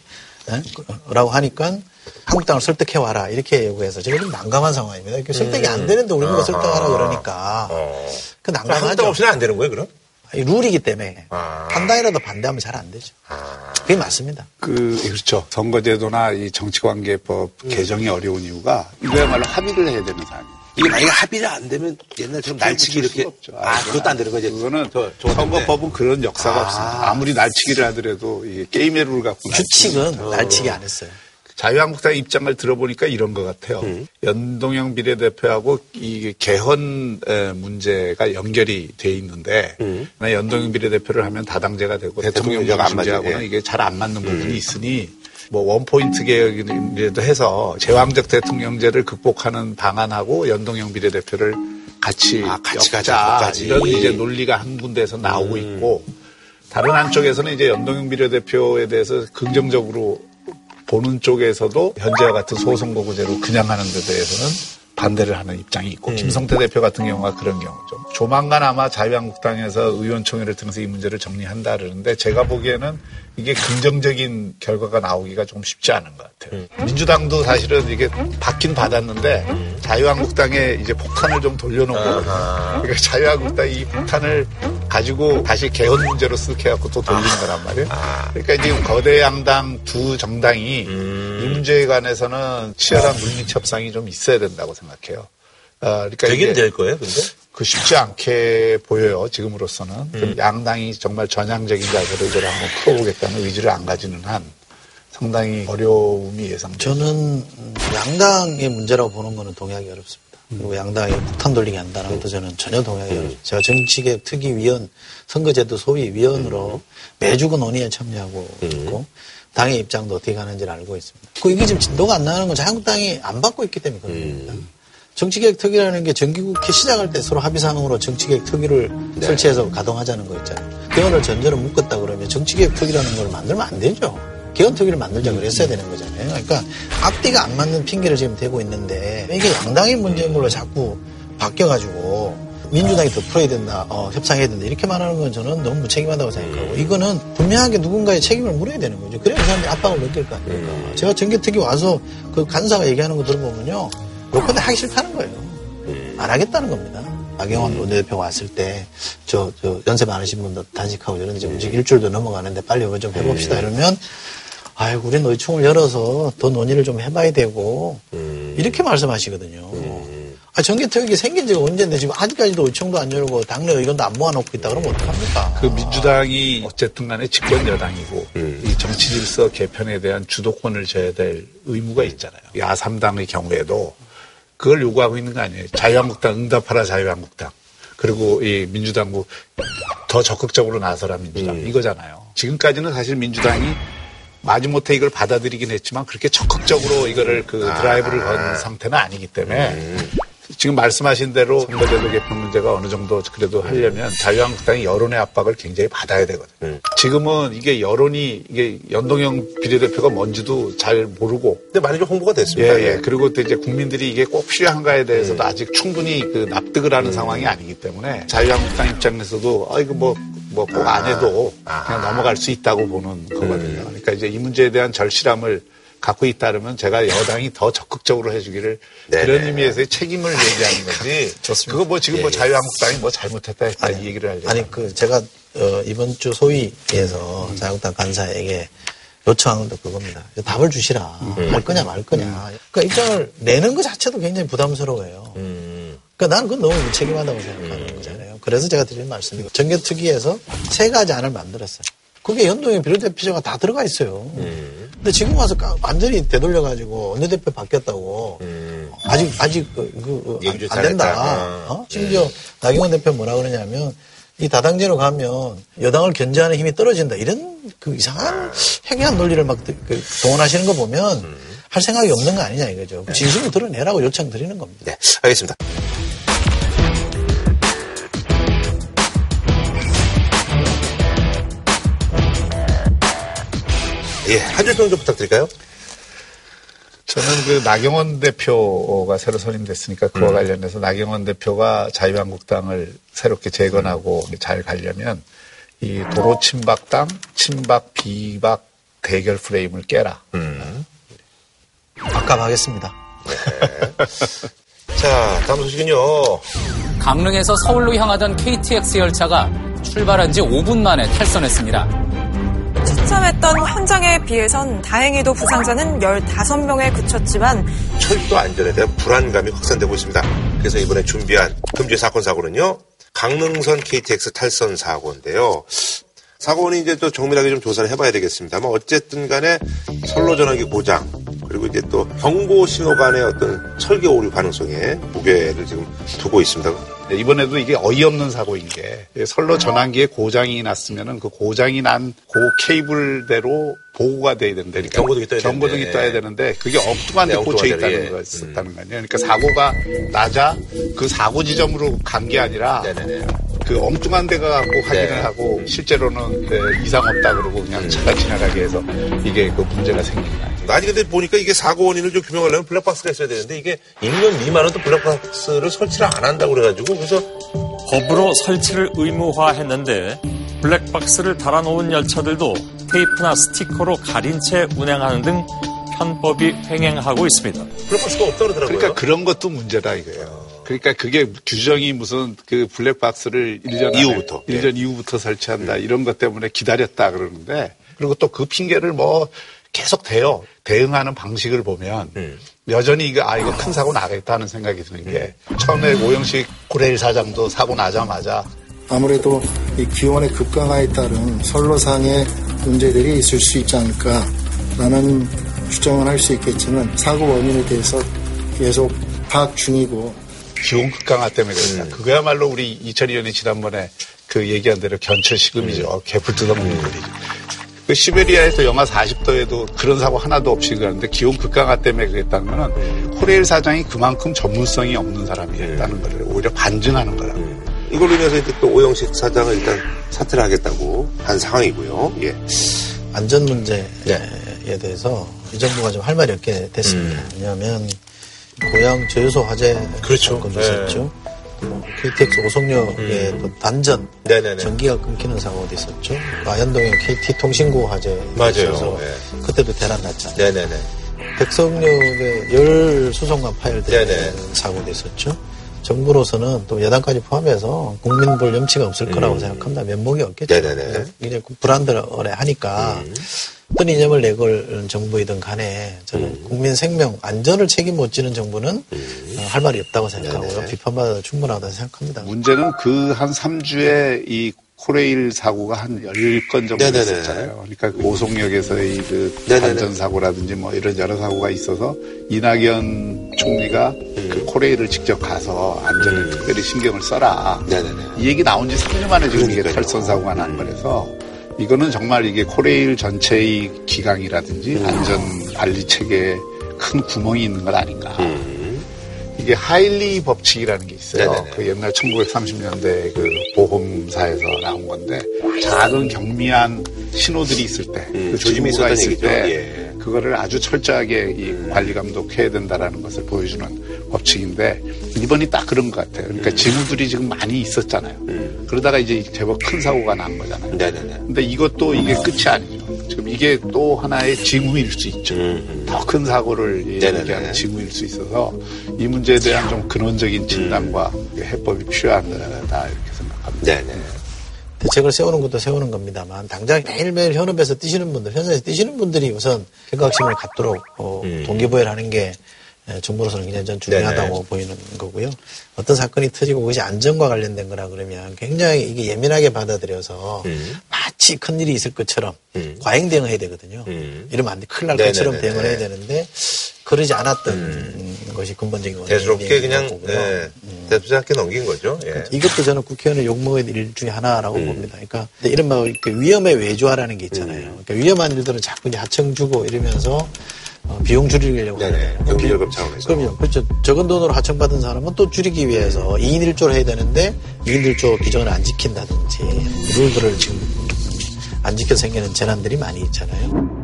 라고 하니까 한국당을 설득해 와라 이렇게 요구해서 제가 좀 난감한 상황입니다. 이렇게 설득이 안 되는데 우리가 음. 설득하라 그러니까 어. 그 난감하죠. 한국당 없이는 안 되는 거예요, 그럼? 룰이기 때문에 아. 한 당이라도 반대하면 잘 안 되죠. 아. 그게 맞습니다. 그 그렇죠. 선거제도나 이 정치관계법 음. 개정이 어려운 이유가 이거야말로 합의를 해야 되는 사안이에요. 이게 만약에 합의를 안 되면 옛날처럼 날치기 이렇게 아 그것도 안 되는 거죠. 그거는 선거법은 그런 역사가 아. 없습니다. 아무리 날치기를 하더라도 이게 게임의 룰을 갖고 규칙은 날치기 안 했어요. 자유한국당 입장을 들어보니까 이런 것 같아요. 음. 연동형 비례대표하고 이 개헌 문제가 연결이 돼 있는데 음. 연동형 비례대표를 하면 다당제가 되고 대통령 중재하고는 이게 잘 안 맞는 부분이 음. 있으니 뭐 원포인트 개혁이라도 해서 제왕적 대통령제를 극복하는 방안하고 연동형 비례대표를 같이 아, 같이 가자 이런 이제 논리가 한 군데에서 나오고 음. 있고 다른 한쪽에서는 이제 연동형 비례대표에 대해서 긍정적으로 보는 쪽에서도 현재와 같은 소선거구제로 그냥 하는 데 대해서는 반대를 하는 입장이 있고 음. 김성태 대표 같은 경우가 그런 경우죠. 조만간 아마 자유한국당에서 의원총회를 통해서 이 문제를 정리한다 그러는데 제가 보기에는 이게 긍정적인 결과가 나오기가 좀 쉽지 않은 것 같아요. 음. 민주당도 사실은 이게 받긴 받았는데 음. 자유한국당에 이제 폭탄을 좀 돌려놓고 그러니까 자유한국당이 이 폭탄을 가지고 다시 개헌 문제로 쓱 해갖고 또 돌리는 아. 거란 말이에요. 아. 그러니까 지금 거대 양당 두 정당이 음. 이 문제에 관해서는 치열한 물밑 협상이 좀 있어야 된다고 생각해요. 어, 그러니까 되긴 될 거예요, 근데? 그 쉽지 않게 보여요, 지금으로서는. 음. 양당이 정말 전향적인 자세로 이걸 한번 풀어보겠다는 의지를 안 가지는 한 상당히 어려움이 예상돼요. 저는 양당의 문제라고 보는 거는 동의하기 어렵습니다. 그리고 양당이 폭탄 돌리게 한다는 것도 저는 전혀 동의하기 음. 어렵습니다. 제가 정치개혁 특위위원, 선거제도 소위 위원으로 음. 매주 그 논의에 참여하고 음. 있고 당의 입장도 어떻게 가는지를 알고 있습니다. 그 이게 지금 진도가 안 나는 건 자유한국당이 안 받고 있기 때문에 그렇습니다. 음. 정치개혁 특위라는 게 정기국회 시작할 때 서로 합의사항으로 정치개혁 특위를 네. 설치해서 가동하자는 거 있잖아요. 개헌을 전제로 묶었다 그러면 정치개혁 특위라는 걸 만들면 안 되죠. 개헌 특위를 만들자 그랬어야 되는 거잖아요. 그러니까 앞뒤가 안 맞는 핑계를 지금 대고 있는데 이게 양당의 문제인 걸로 자꾸 바뀌어가지고 민주당이 더 풀어야 된다, 어, 협상해야 된다 이렇게 말하는 건 저는 너무 무책임하다고 생각하고 이거는 분명하게 누군가의 책임을 물어야 되는 거죠. 그래야 그 사람들이 압박을 느낄 거 아닙니까. 음. 제가 정기특위 와서 그 간사가 얘기하는 거 들어보면요. 요컨대 하기 싫다는 거예요. 음. 안 하겠다는 겁니다. 나경원 원내대표 왔을 때, 저, 저, 연세 많으신 분들 단식하고 이런데 음식 일주일도 넘어가는데 빨리 이거 좀 해봅시다. 이러면, 아이고, 우리 노총을 열어서 더 논의를 좀 해봐야 되고, 이렇게 말씀하시거든요. 아, 정기특위 생긴 지가 언제인데 지금 아직까지도 의총도 안 열고 당내 의견도 안 모아놓고 있다 그러면 어떡합니까? 그 민주당이 어쨌든 간에 집권 여당이고 음. 이 정치 질서 개편에 대한 주도권을 져야 될 의무가 있잖아요. 야삼당의 경우에도 그걸 요구하고 있는 거 아니에요. 자유한국당 응답하라 자유한국당. 그리고 이 민주당도 더 적극적으로 나서라 민주당 음. 이거잖아요. 지금까지는 사실 민주당이 마지못해 이걸 받아들이긴 했지만 그렇게 적극적으로 이거를 그 아. 드라이브를 아. 건 상태는 아니기 때문에 음. 지금 말씀하신 대로 선거제도 개편 문제가 어느 정도 그래도 하려면 자유한국당이 여론의 압박을 굉장히 받아야 되거든요. 음. 지금은 이게 여론이 이게 연동형 비례대표가 뭔지도 잘 모르고. 근데 많이 좀 홍보가 됐습니다. 예, 예. 그리고 또 이제 국민들이 이게 꼭 필요한가에 대해서도 음. 아직 충분히 그 납득을 하는 음. 상황이 아니기 때문에 자유한국당 입장에서도 아 이거 뭐 뭐꼭안 해도 아. 그냥 넘어갈 수 있다고 보는 거거든요. 음. 그러니까 이제 이 문제에 대한 절실함을 갖고 있다면 제가 여당이 더 적극적으로 해주기를 네네. 그런 의미에서의 책임을 얘기하는 거지. 좋습니다. 그거 뭐 지금 뭐 예, 뭐 자유한국당이 뭐 잘못했다 했다 아니, 이 얘기를 하려고. 아니 그 제가 어, 이번 주 소위에서 음. 자유한국당 간사에게 요청한 것도 그겁니다. 답을 주시라. 음. 할 거냐 말 거냐. 음. 그러니까 입장을 내는 것 자체도 굉장히 부담스러워요. 음. 그러니까 나는 그건 너무 무책임하다고 생각하는 음. 거잖아요. 그래서 제가 드린 말씀이고 정계특위에서 세 가지 안을 만들었어요. 그게 연동형 비례대표제가 다 들어가 있어요. 음. 근데 지금 와서 완전히 되돌려가지고 원내대표 바뀌었다고 음. 아직 아직 그, 그, 안, 안 된다. 어? 심지어 네. 나경원 대표 뭐라 그러냐면 이 다당제로 가면 여당을 견제하는 힘이 떨어진다. 이런 그 이상한 해괴한 논리를 막 그, 동원하시는 거 보면 음. 할 생각이 없는 거 아니냐 이거죠. 진심을 드러내라고 요청 드리는 겁니다. 네, 알겠습니다. 예, 한 줄 평 좀 부탁드릴까요? 저는 그 나경원 대표가 새로 선임됐으니까 그와 음. 관련해서 나경원 대표가 자유한국당을 새롭게 재건하고 음. 잘 가려면 이 도로 침박당, 침박, 비박 대결 프레임을 깨라. 음. 아깝하겠습니다. 네. 자, 다음 소식은요. 강릉에서 서울로 향하던 KTX 열차가 출발한 지 5분 만에 탈선했습니다. 추첨했던 현장에 비해선 다행히도 부상자는 15명에 그쳤지만 철도 안전에 대한 불안감이 확산되고 있습니다. 그래서 이번에 준비한 금지 사건 사고는요. 강릉선 KTX 탈선 사고인데요. 사고는 이제 또 정밀하게 좀 조사를 해봐야 되겠습니다만 어쨌든 간에 선로 전화기 고장 그리고 이제 또 경고 신호 간의 어떤 설계 오류 가능성에 무게를 지금 두고 있습니다. 네, 이번에도 이게 어이없는 사고인 게 선로 전환기에 고장이 났으면은 그 고장이 난 그 케이블대로 보고가 돼야 되는데 그러니까 경고등이 떠야 경고등이 떠야 되는데 그게 엉뚱한 데 네, 꽂혀 있다는 거였었다는 음. 거예요. 그러니까 사고가 나자 그 사고 지점으로 간 게 아니라 네네네. 그 엉뚱한 데가 갖고 확인을 네. 하고 실제로는 그 이상 없다 그러고 그냥 음. 차가 지나가게 해서 이게 그 문제가 생긴 거예요. 아니 근데 보니까 이게 사고 원인을 좀 규명하려면 블랙박스가 있어야 되는데 이게 2년 미만은 또 블랙박스를 설치를 안 한다고 그래가지고 그래서 법으로 설치를 의무화했는데 블랙박스를 달아놓은 열차들도 테이프나 스티커로 가린 채 운행하는 등 편법이 횡행하고 있습니다. 블랙박스가 없다고 그러더라고요. 그러니까 그런 것도 문제다 이거예요. 그러니까 그게 규정이 무슨 그 블랙박스를 1년 이후부터 1년 예. 이후부터 설치한다 음. 이런 것 때문에 기다렸다 그러는데 그리고 또 그 핑계를 뭐 계속 돼요. 대응하는 방식을 보면 음. 여전히 이거 아 이거 큰 사고 나겠다 하는 생각이 드는 게 음. 처음에 오영식 고레일 사장도 사고 나자마자 아무래도 이 기온의 급강하에 따른 선로상의 문제들이 있을 수 있지 않을까라는 추정을 할 수 있겠지만 사고 원인에 대해서 계속 파악 중이고 기온 급강하 때문에 그렇다. 음. 그거야말로 우리 2002년에 지난번에 그 얘기한 대로 견처 시금이죠. 음. 개풀 뜯어먹는 거리죠. 그 시베리아에서 영하 40도에도 그런 사고 하나도 없이 그러는데 기온 급강하 때문에 그랬다는 거는 코레일 사장이 그만큼 전문성이 없는 사람이었다는 네. 거를 오히려 반증하는 거라고. 네. 이걸로 인해서 이제 또 오영식 사장을 일단 사퇴를 하겠다고 한 상황이고요. 예. 안전 문제에 네. 대해서 이 정부가 좀 할 말이 없게 됐습니다. 음. 왜냐하면 고향 저유소 화재 그렇죠. 사건도 있었죠. 네. 뭐 KTX 오송역에 음. 또 단전 네네네. 전기가 끊기는 사고도 있었죠. 아현동에 KT 통신구 화재 맞아요. 네. 그때도 대란 났잖아요. 네네네. 백석역에 열 수송관 파열되는 사고도 있었죠. 정부로서는 또 여당까지 포함해서 국민 볼 염치가 없을 거라고 음. 생각합니다. 면목이 없겠죠. 네네네. 굉장히 불안들어래 하니까 음. 어떤 이념을 내걸 정부이든 간에 저는 음. 국민 생명 안전을 책임 못 지는 정부는 음. 어, 할 말이 없다고 생각하고요. 비판받아도 충분하다고 생각합니다. 문제는 그 한 3주에 이 코레일 사고가 한 10건 정도 네네네. 있었잖아요. 그러니까 그 오송역에서의 그 단전 사고라든지 뭐 이런 여러 사고가 있어서 이낙연 총리가 음. 그 코레일을 직접 가서 안전에 음. 특별히 신경을 써라. 네네네. 이 얘기 나온 지 3년 만에 지금 이게 탈선 사고가 난 거라서 이거는 정말 이게 코레일 전체의 기강이라든지 음. 안전 관리 체계에 큰 구멍이 있는 것 아닌가. 음. 이게 하일리 법칙이라는 게 있어요. 네네네. 그 옛날 1930년대 그 보험사에서 나온 건데 작은 경미한 신호들이 있을 때, 음, 그 조짐이 있을 얘기죠. 때, 예. 그거를 아주 철저하게 이 음. 관리 감독해야 된다라는 것을 보여주는 법칙인데 이번이 딱 그런 것 같아요. 그러니까 음. 징후들이 지금 많이 있었잖아요. 음. 그러다가 이제 제법 큰 사고가 난 거잖아요. 네네네. 근데 이것도 이게 끝이 아니죠. 지금 이게 또 하나의 징후일 수 있죠. 음. 음. 더큰 사고를 얘기하는 징후일 수 있어서 이 문제에 대한 좀 근원적인 진단과 해법이 필요하다 이렇게 생각합니다. 네네. 대책을 세우는 것도 세우는 겁니다만 당장 매일매일 현업에서 뛰시는 분들, 현장에서 뛰시는 분들이 우선 경각심을 갖도록 어, 음. 동기부여를 하는 게 정부로서는 굉장히 전 중요하다고 네네. 보이는 거고요. 어떤 사건이 터지고 그것이 안전과 관련된 거라 그러면 굉장히 이게 예민하게 받아들여서 음. 마치 큰 일이 있을 것처럼 음. 과잉 대응을 해야 되거든요. 음. 이러면 안 돼. 큰일 날 것처럼 대응을 해야 되는데 그러지 않았던 음. 것이 근본적인 원인이 대수롭게 그냥 네. 음. 대수롭게 넘긴 거죠. 예. 그렇죠. 이것도 저는 국회의원의 욕먹을 일 중에 하나라고 음. 봅니다. 그러니까 이른바 위험의 외주화라는 게 있잖아요. 그러니까 위험한 일들은 자꾸 이제 하청 주고 이러면서 어, 비용 줄이려고 네네. 경비절급 차원에서. 그럼요. 그렇죠. 적은 돈으로 하청받은 사람은 또 줄이기 위해서 2인 1조를 해야 되는데 2인 1조 기준을 안 지킨다든지 룰들을 지금 안 지켜 생기는 재난들이 많이 있잖아요.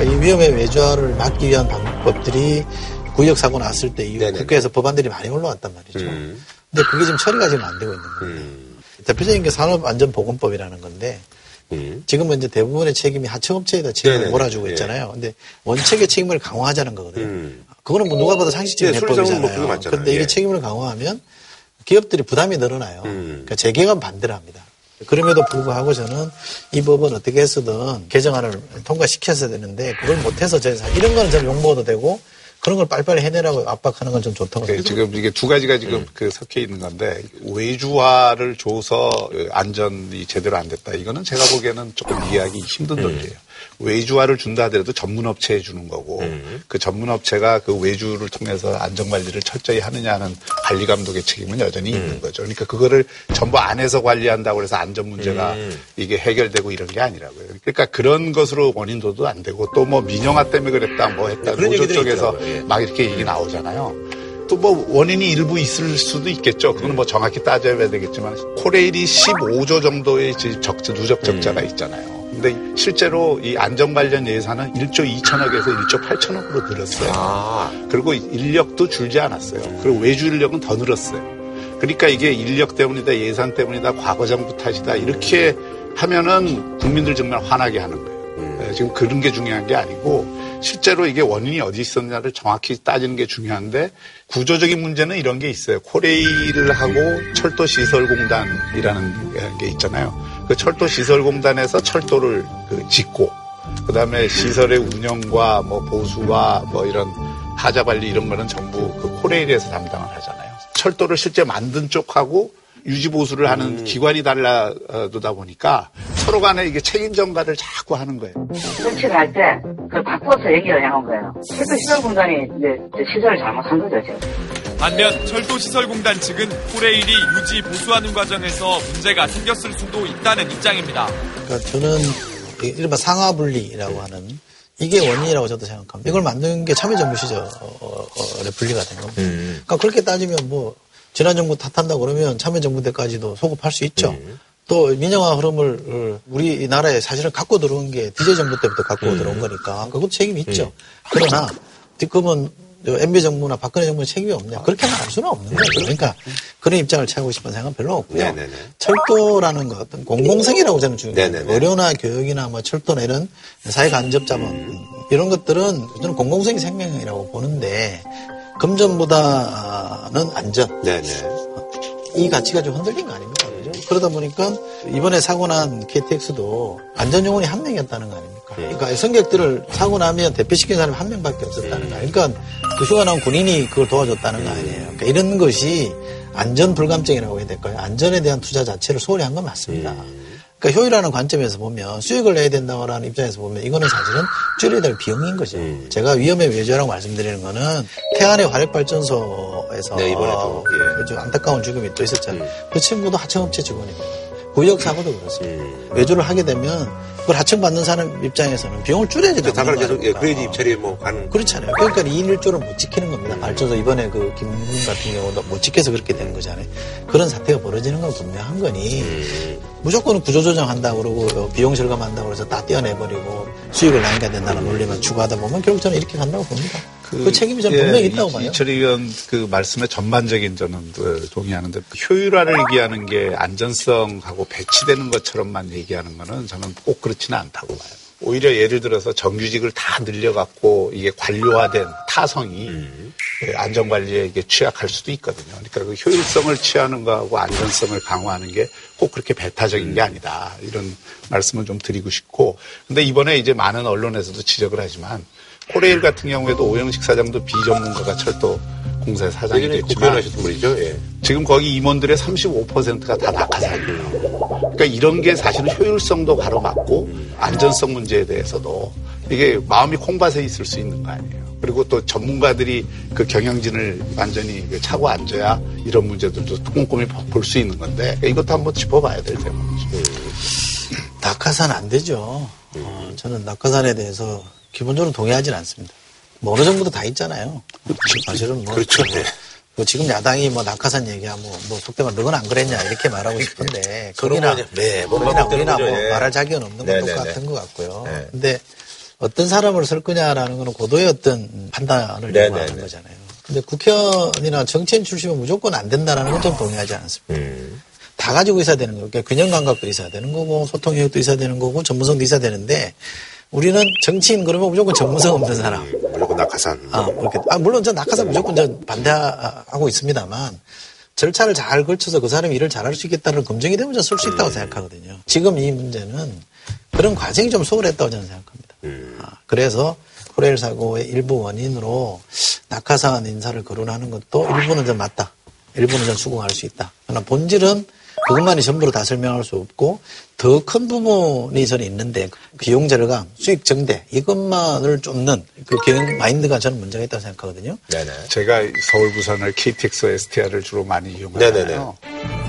이 위험의 외좌를 막기 위한 방법들이 구역 사고 났을 때 국회에서 법안들이 많이 올라왔단 말이죠. 음. 근데 그게 지금 처리가 지금 안 되고 있는 거예요. 음. 대표적인 게 산업안전보건법이라는 건데 음. 지금은 이제 대부분의 책임이 하청업체에다 책임을 네네. 몰아주고 예. 있잖아요. 근데 원칙의 책임을 강화하자는 거거든요. 음. 그거는 뭐 누가 봐도 상식적인 네, 해법이잖아요. 뭐 그런데 이게 예. 책임을 강화하면 기업들이 부담이 늘어나요. 음. 그러니까 재개관 반대를 합니다. 그럼에도 불구하고 저는 이 법은 어떻게 해서든 개정안을 통과시켰어야 되는데 그걸 못해서 저희 이런 거는 저는 욕먹어도 되고 그런 걸 빨리빨리 해내라고 압박하는 건 좀 좋다고 네, 지금 이게 두 가지가 지금 음. 그 섞여 있는 건데 외주화를 줘서 안전이 제대로 안 됐다. 이거는 제가 보기에는 조금 이해하기 힘든 음. 논리예요. 외주화를 준다 하더라도 전문업체에 주는 거고 음. 그 전문업체가 그 외주를 통해서 안전관리를 철저히 하느냐는 관리 감독의 책임은 여전히 음. 있는 거죠. 그러니까 그거를 전부 안에서 관리한다고 해서 안전 문제가 음. 이게 해결되고 이런 게 아니라고요. 그러니까 그런 것으로 원인도도 안 되고 또 뭐 민영화 때문에 그랬다 뭐 했다 노조 쪽에서 예. 막 이렇게 얘기 나오잖아요. 또뭐 원인이 일부 있을 수도 있겠죠. 그건 뭐 정확히 따져야 되겠지만 코레일이 15조 정도의 적자 누적 적자가 음. 있잖아요. 근데 실제로 이 안전 관련 예산은 1조 2천억에서 1조 8천억으로 늘었어요. 아. 그리고 인력도 줄지 않았어요. 그리고 외주 인력은 더 늘었어요. 그러니까 이게 인력 때문이다, 예산 때문이다, 과거 정부 탓이다 이렇게 하면은 국민들 정말 화나게 하는 거예요. 음. 네, 지금 그런 게 중요한 게 아니고 실제로 이게 원인이 어디 있었냐를 정확히 따지는 게 중요한데 구조적인 문제는 이런 게 있어요. 코레일을 하고 철도시설공단이라는 게 있잖아요. 그 철도시설공단에서 철도를 그 짓고 그 다음에 시설의 운영과 뭐 보수와 뭐 이런 하자 관리 이런 거는 전부 그 코레일에서 담당을 하잖아요. 철도를 실제 만든 쪽하고 유지 보수를 하는 음. 기관이 달라두다 보니까 서로 간에 이게 책임 전가를 자꾸 하는 거예요. 정치를 할때 그걸 바꿔서 얘기를 해놓은 거예요. 철도 시설공단이 이제 시설을 잘못한 거죠, 지금. 반면 철도시설공단 측은 코레일이 유지 보수하는 과정에서 문제가 생겼을 수도 있다는 입장입니다. 그러니까 저는 이른바 상하분리라고 하는 이게 원인이라고 저도 생각합니다. 이걸 만든 게 참여정부 시절에 분리가 된 겁니다. 음. 그러니까 그렇게 따지면 뭐 지난 정부 탓한다 그러면 참여정부 때까지도 소급할 수 있죠. 음. 또 민영화 흐름을 우리나라에 사실은 갖고 들어온 게 디제 정부 때부터 갖고 음. 들어온 거니까 그것도 책임이 있죠. 음. 그러나 그러면 MB 정부나 박근혜 정부의 책임이 없냐 그렇게 말할 수는 없는 거예요. 그러니까 그런 입장을 취하고 싶은 생각은 별로 없고요. 네네네. 철도라는 것 어떤 공공성이라고 저는 중요해요. 의료나 교육이나 뭐 철도나 이런 사회 간접 자본 이런 것들은 저는 공공성이 생명이라고 보는데 금전보다는 안전. 네네. 이 가치가 좀 흔들린 거 아닙니까? 그죠? 그러다 보니까 이번에 사고 난 KTX도 안전 요원이 한 명이었다는 거 아닙니까? 그러니까 승객들을 사고 나면 대피시킨 사람이 한 명밖에 없었다는 거예요. 그러니까 그 휴가 나온 군인이 그걸 도와줬다는 거 아니에요. 그러니까 이런 것이 안전 불감증이라고 해야 될까요? 안전에 대한 투자 자체를 소홀히 한 건 맞습니다. 그러니까 효율하는 관점에서 보면 수익을 내야 된다는 입장에서 보면 이거는 사실은 줄여야 될 비용인 거죠. 음. 제가 위험의 외주라고 말씀드리는 거는 태안의 화력발전소에서 네, 이번에도 예. 안타까운 죽음이 또 있었잖아요. 음. 그 친구도 하청업체 직원입니다. 구역 사고도 그렇습니다. 음. 외주를 하게 되면 그걸 하청받는 사람 입장에서는 비용을 줄여야 되는 거죠. 계속 예, 그래야지 입찰이 뭐 가는. 그렇잖아요. 그러니까 2인 1조를 못 지키는 겁니다. 음. 발전소 이번에 그 김문 같은 경우도 못 지켜서 그렇게 되는 거잖아요. 그런 사태가 벌어지는 건 분명한 거니 음. 무조건 구조조정한다 그러고 비용 절감한다고 해서 다 떼어내버리고 수익을 남겨야 된다는 논리만 추구하다 보면 결국 저는 이렇게 간다고 봅니다. 그, 그 책임이 저는 예, 분명히 있다고 봐요. 이철 의원 그 말씀에 전반적인 저는 그 동의하는데 그 효율화를 얘기하는 게 안전성하고 배치되는 것처럼만 얘기하는 거는 저는 꼭 그렇지는 않다고 봐요. 오히려 예를 들어서 정규직을 다 늘려갖고 이게 관료화된 타성이 음. 안전관리에 이게 취약할 수도 있거든요. 그러니까 그 효율성을 취하는 거하고 안전성을 강화하는 게 꼭 그렇게 배타적인 게 아니다. 이런 말씀을 좀 드리고 싶고. 근데 이번에 이제 많은 언론에서도 지적을 하지만 코레일 같은 경우에도 오영식 사장도 비전문가가 철도 공사 사장이 됐지만 하셨던 분이죠. 예. 지금 거기 임원들의 35%가 다 낙하산이에요. 그러니까 이런 게 사실은 효율성도 가로막고 안전성 문제에 대해서도 이게 마음이 콩밭에 있을 수 있는 거 아니에요. 그리고 또 전문가들이 그 경영진을 완전히 그 차고 앉아야 이런 문제들도 꼼꼼히 볼 수 있는 건데 이것도 한번 짚어봐야 될 대목이죠. 낙하산 안 되죠. 어, 저는 낙하산에 대해서 기본적으로 동의하지는 않습니다. 뭐 어느 정도 다 있잖아요. 사실은 뭐. 그렇죠. 네. 뭐 지금 야당이 뭐 낙하산 얘기하면 뭐 속된 말 너는 안 그랬냐 이렇게 말하고 싶은데 거기나 네, 거기나 우리나 뭐 예. 말할 자격은 없는 건 네, 네, 똑같은 네. 것 같고요. 네. 근데 어떤 사람을 쓸 거냐라는 거는 고도의 어떤 판단을 네, 요구하는 네, 거잖아요. 근데 국회의원이나 정치인 출신은 무조건 안 된다라는 건 좀 동의하지 않습니다. 음. 다 가지고 있어야 되는 거고 그러니까 균형 감각도 있어야 되는 거고 소통 능력도 있어야 되는 거고 전문성도 있어야 되는데 우리는 정치인 그러면 무조건 전문성 없는 사람. 무조건 낙하산. 아, 그렇게. 아, 물론 전 낙하산 무조건 전 반대하고 있습니다만 절차를 잘 걸쳐서 그 사람이 일을 잘할 수 있겠다는 검증이 되면 저는 쓸 수 있다고 생각하거든요. 지금 이 문제는 그런 과정이 좀 소홀했다고 저는 생각합니다. 음. 아, 그래서 코레일 사고의 일부 원인으로 낙하산 인사를 거론하는 것도 일부는 좀 맞다. 일부는 좀 수긍할 수 있다. 그러나 본질은 그것만이 전부로 다 설명할 수 없고 더 큰 부분이 저는 있는데 비용 절감, 수익 증대 이것만을 쫓는 그 경영 마인드가 저는 문제가 있다고 생각하거든요. 네네. 제가 서울 부산을 KTX, STR을 주로 많이 이용하잖아요. 네네네.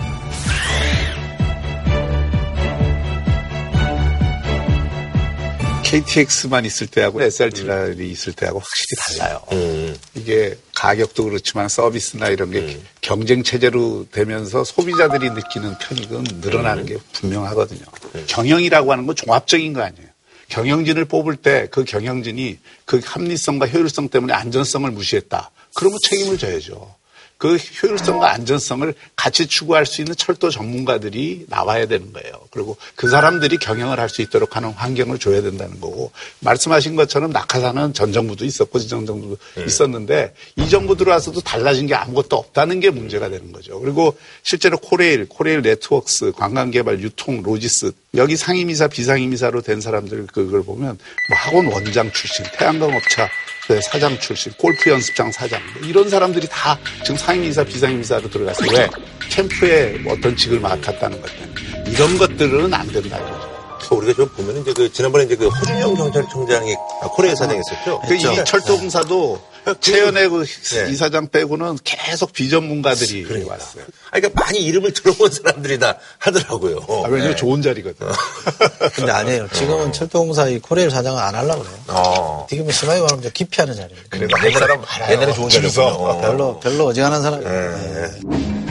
KTX만 있을 때하고 SRTR이 있을 때하고 확실히 달라요. 음. 이게 가격도 그렇지만 서비스나 이런 게 경쟁 체제로 되면서 소비자들이 느끼는 편익은 늘어나는 게 분명하거든요. 경영이라고 하는 건 종합적인 거 아니에요. 경영진을 뽑을 때 그 경영진이 그 합리성과 효율성 때문에 안전성을 무시했다. 그러면 책임을 져야죠. 그 효율성과 안전성을 같이 추구할 수 있는 철도 전문가들이 나와야 되는 거예요. 그리고 그 사람들이 경영을 할 수 있도록 하는 환경을 줘야 된다는 거고 말씀하신 것처럼 낙하산은 전 정부도 있었고 지정 정부도 있었는데 이 정부 들어와서도 달라진 게 아무것도 없다는 게 문제가 되는 거죠. 그리고 실제로 코레일, 코레일 네트워크스, 관광개발, 유통, 로지스 여기 상임이사, 비상임이사로 된 사람들 그걸 보면 뭐 학원 원장 출신, 태양광 업체 네, 사장 출신, 골프 연습장 사장 뭐 이런 사람들이 다 지금 상임이사, 비상임이사로 들어갔어요. 왜? 캠프에 어떤 직을 맡았다는 것 때문에. 이런 것들은 안 된다는 거죠. 우리가 좀 보면은 이제 그 지난번에 이제 그 호준영 경찰청장이 코레일 사장했었죠. 그 이 철도공사도 최연의 그 네. 이사장 빼고는 계속 비전문가들이 왔어요. 아, 그러니까 많이 이름을 들어본 사람들이 다 하더라고요. 아, 왜냐면 네. 좋은 자리거든. 근데 아니에요. 지금은 철도공사 이 코레일 사장은 안 하려고 그래요. 어. 지금은 심하게 말하면 좀 기피하는 자리예요. 그래, 옛날에, 사람 옛날에 좋은 자리였어. 별로, 별로 어지간한 사람.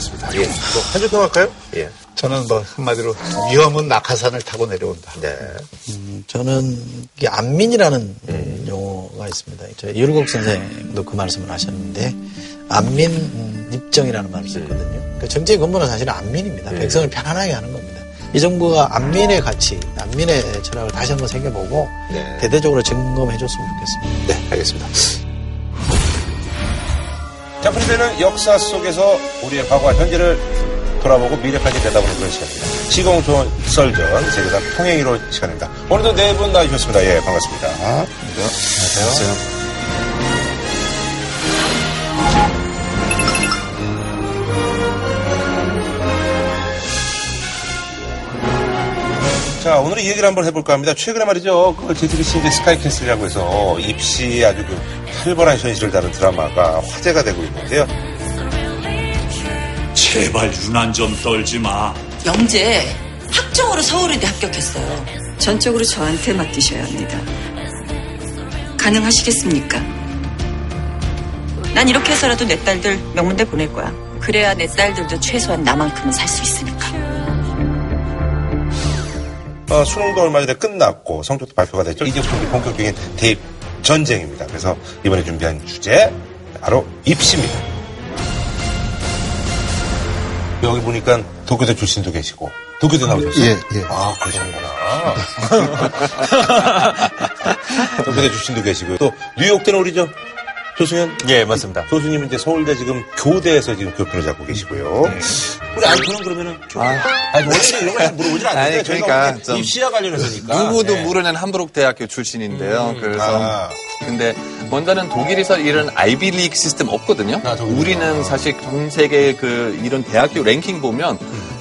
알겠습니다. 예. 뭐, 한줄 평 할까요? 예. 저는 뭐 한마디로 위험은 낙하산을 타고 내려온다. 네. 음, 저는 이게 안민이라는 용어가 있습니다. 저 이율국 선생도 그 말씀을 하셨는데 안민 음, 입정이라는 말을 썼거든요. 그 정치의 근본은 사실은 안민입니다. 백성을 편안하게 하는 겁니다. 이 정부가 안민의 가치, 안민의 철학을 다시 한번 새겨보고 네. 대대적으로 점검해 줬으면 좋겠습니다. 네, 알겠습니다. 자, 프리드는 역사 속에서 우리의 과거와 현재를 돌아보고 미래까지 내다보는 그런 시간입니다. 시공촌 썰전 세계사 통행이로 시간입니다. 오늘도 네 분 나와주셨습니다. 예, 반갑습니다. 안녕하세요. 자, 오늘 이 얘기를 한번 해볼까 합니다. 최근에 말이죠. 그 JTBC 이제 스카이캐슬이라고 해서 입시 아주 그 활발한 현실을 다룬 드라마가 화제가 되고 있는데요. 제발 유난 좀 떨지 마. 영재 학종으로 서울의대 합격했어요. 전적으로 저한테 맡기셔야 합니다. 가능하시겠습니까? 난 이렇게 해서라도 내 딸들 명문대 보낼 거야. 그래야 내 딸들도 최소한 나만큼은 살 수 있으니까. 어, 수능도 얼마 전에 끝났고 성적도 발표가 됐죠. 이제부터 본격적인 대입 전쟁입니다. 그래서 이번에 준비한 주제 바로 입시입니다. 여기 보니까 도쿄대 출신도 계시고 도쿄대 나오셨어요? 예, 예. 아 그러셨구나. 도쿄대 출신도 계시고 또 뉴욕대는 우리죠. 조승현? 예, 맞습니다. 교수님은 이제 서울대 지금 교대에서 지금 교수를 잡고 계시고요. 우리 안토는 그러면은 아니 원래 이런 거 물어보질 않는데 아니, 그러니까 입시와 관련해서니까 누구도 네. 모르는 함부르크 대학교 출신인데요. 그래서 아. 근데 먼저는 독일에서 이런 아이비 리그 시스템 없거든요. 우리는 사실 전 세계 그 이런 대학교 랭킹 보면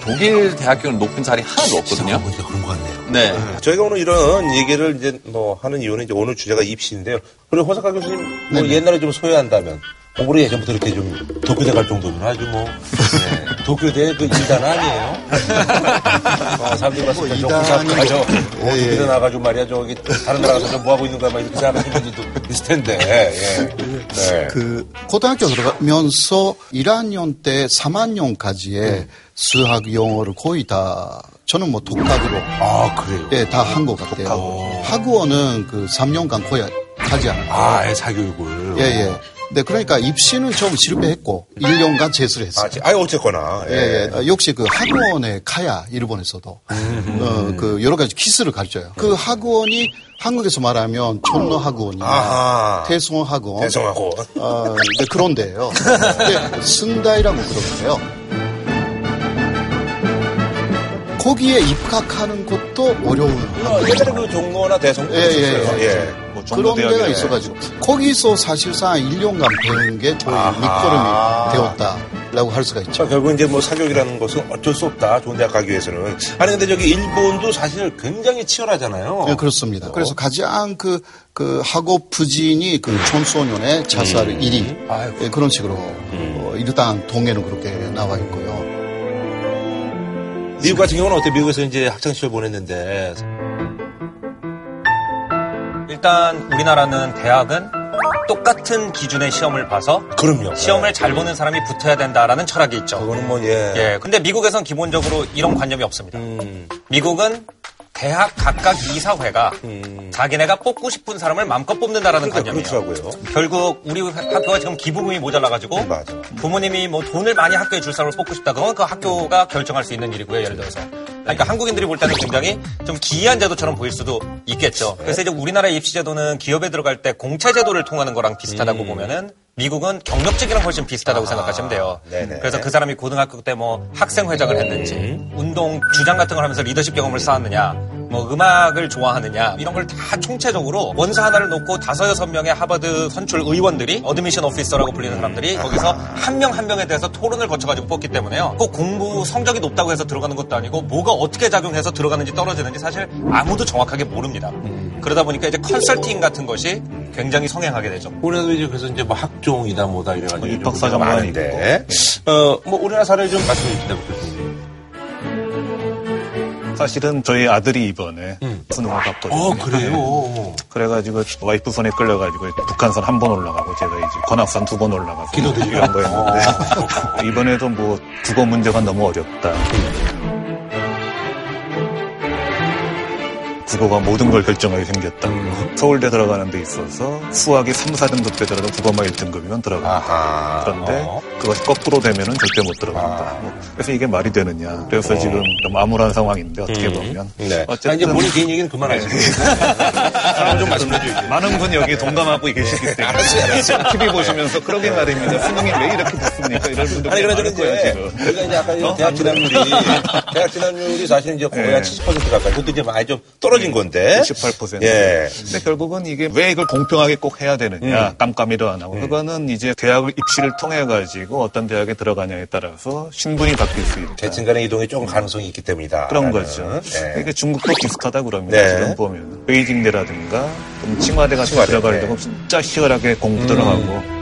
독일 대학교는 높은 자리 하나도 없거든요. 그런 것 같네요. 네. 저희가 오늘 이런 얘기를 이제 뭐 하는 이유는 이제 오늘 주제가 입시인데요. 그리고 호사카 교수님 뭐 옛날에 좀 소외한다면 공부를 예전부터 이렇게 좀 도쿄대 갈 정도는 아주 뭐 네. 도쿄대 그 2단 아니에요? 어, 사람들이 봤을 때저 호사카 저 어, 예, 예. 도쿄대 나가지고 말이야 저기 다른 나라 가서 저 뭐하고 있는 거야 막 이렇게 생각하시는 분들도 있을 텐데 예. 네. 그 고등학교 들어가면서 1학년 때 3학년까지의 수학 영어를 거의 다 저는 뭐 독학으로 아 그래요? 예, 다 한 것 같아요. 학원은 그 3년간 거의 하지 않아요. 아, 사교육을. 예, 예. 네, 그러니까 입시는 좀 실패했고 1년간 재수를 했어요. 아, 어쨌거나. 예, 예. 예. 역시 그 학원에 가야 일본에서도 음. 어, 그 여러 가지 키스를 가르쳐요. 그 학원이 한국에서 말하면 촌노 학원이나 대성 학원, 대성 학원, 어, 네, 그런데요. 네, 승다이라고 그러는데요. 거기에 입학하는 것도 어려운. 예전에 그 종로나 대성도 예, 예, 예. 뭐 그런 데가 있어가지고 거기서 사실상 1년간 배운 게 거의 밑거름이 되었다. 라고 할 수가 있죠. 결국 이제 뭐 사교육이라는 것은 어쩔 수 없다. 좋은 대학 가기 위해서는. 아니, 근데 저기 일본도 사실 굉장히 치열하잖아요. 네, 그렇습니다. 어. 그래서 가장 그, 그 학업 부진이 그 청소년의 자살 음. 1위. 네, 그런 식으로 음. 어, 일단 동해는 그렇게 나와 있고요. 미국 같은 경우는 어때? 미국에서 이제 학창 시절 보냈는데. 일단 우리나라는 대학은 똑같은 기준의 시험을 봐서 그럼요. 시험을 잘 보는 사람이 붙어야 된다라는 철학이 있죠. 그거는 뭐 예. 예. 근데 미국에선 기본적으로 이런 관념이 없습니다. 음. 미국은 대학 각각 이사회가 음. 자기네가 뽑고 싶은 사람을 마음껏 뽑는다라는 그러니까, 관념이에요. 그렇더라고요. 결국 우리 학교가 지금 기부금이 모자라가지고 맞아. 부모님이 뭐 돈을 많이 학교에 줄 사람을 뽑고 싶다 그러면 그 학교가 결정할 수 있는 일이고요. 예를 들어서. 그러니까 한국인들이 볼 때는 굉장히 좀 기이한 제도처럼 보일 수도 있겠죠. 그래서 이제 우리나라의 입시 제도는 기업에 들어갈 때 공채 제도를 통하는 거랑 비슷하다고 음. 보면은 미국은 경력직이랑 훨씬 비슷하다고 아, 생각하시면 돼요. 네네. 그래서 그 사람이 고등학교 때 뭐 학생회장을 했는지, 음. 운동 주장 같은 걸 하면서 리더십 경험을 쌓았느냐, 뭐 음악을 좋아하느냐 이런 걸 다 총체적으로 원서 하나를 놓고 다섯 여섯 명의 하버드 선출 위원들이 admission officer라고 불리는 사람들이 거기서 한 명한 한 명에 대해서 토론을 거쳐가지고 뽑기 때문에요. 꼭 공부 성적이 높다고 해서 들어가는 것도 아니고 뭐가 어떻게 작용해서 들어가는지 떨어지는지 사실 아무도 정확하게 모릅니다. 음. 그러다 보니까 이제 컨설팅 같은 것이 굉장히 성행하게 되죠. 우리나라도 이제 그래서 이제 뭐 학종이다 뭐다 이래가지고 입학사가 많은데, 어, 뭐 우리나라 사례 좀 말씀해 주시다 사실은 저희 아들이 이번에 음. 수능을 봤거든요. 어, 그래요? 그래가지고 와이프 손에 끌려가지고 북한산 한 번 올라가고 제가 이제 관악산 두 번 올라가서 기도드리고 이런 거였는데 이번에도 뭐 국어 문제가 너무 어렵다. 국어가 모든 걸 결정하게 생겼다. 음. 서울대 들어가는 데 있어서 수학이 3, 4등급 되더라도 국어만 1등급이면 들어간다. 그런데 어. 그것이 거꾸로 되면은 절대 못 들어간다. 뭐 그래서 이게 말이 되느냐. 그래서 어. 지금 좀 암울한 상황인데 어떻게 음. 보면. 네. 어쨌든 이제 본인 개인 얘기는 그만하시고. 네. 좀 말씀해 주시죠. 많은 분이 여기 동감하고 계시기 때문에. 알았어요, 알았어요. TV 보시면서 그러게 말입니다. 수능이 왜 이렇게 붙습니까? 이런 분들 아니, 거예요, 지금. 우리가 이제 아까 어? 대학 진학률이, 대학 진학률이 사실 이제 거의 네. 한70% 가까이. 그것도 이제 많이 좀 떨어 진 건데. 68%. 예. 근데 결국은 이게 왜 이걸 공평하게 꼭 해야 되느냐. 음. 깜깜이도 안 하고. 음. 그거는 이제 대학을 입시를 통해 가지고 어떤 대학에 들어가냐에 따라서 신분이 바뀔 수 있다. 계층 간의 이동이 조금 가능성이 있기 때문이다. 그런 거죠. 네. 이게 중국도 비슷하다 그러면 네. 지금 보면 베이징대라든가 칭화대 같은 칭화대. 들어가려고 네. 진짜 시원하게 공부들을 음. 하고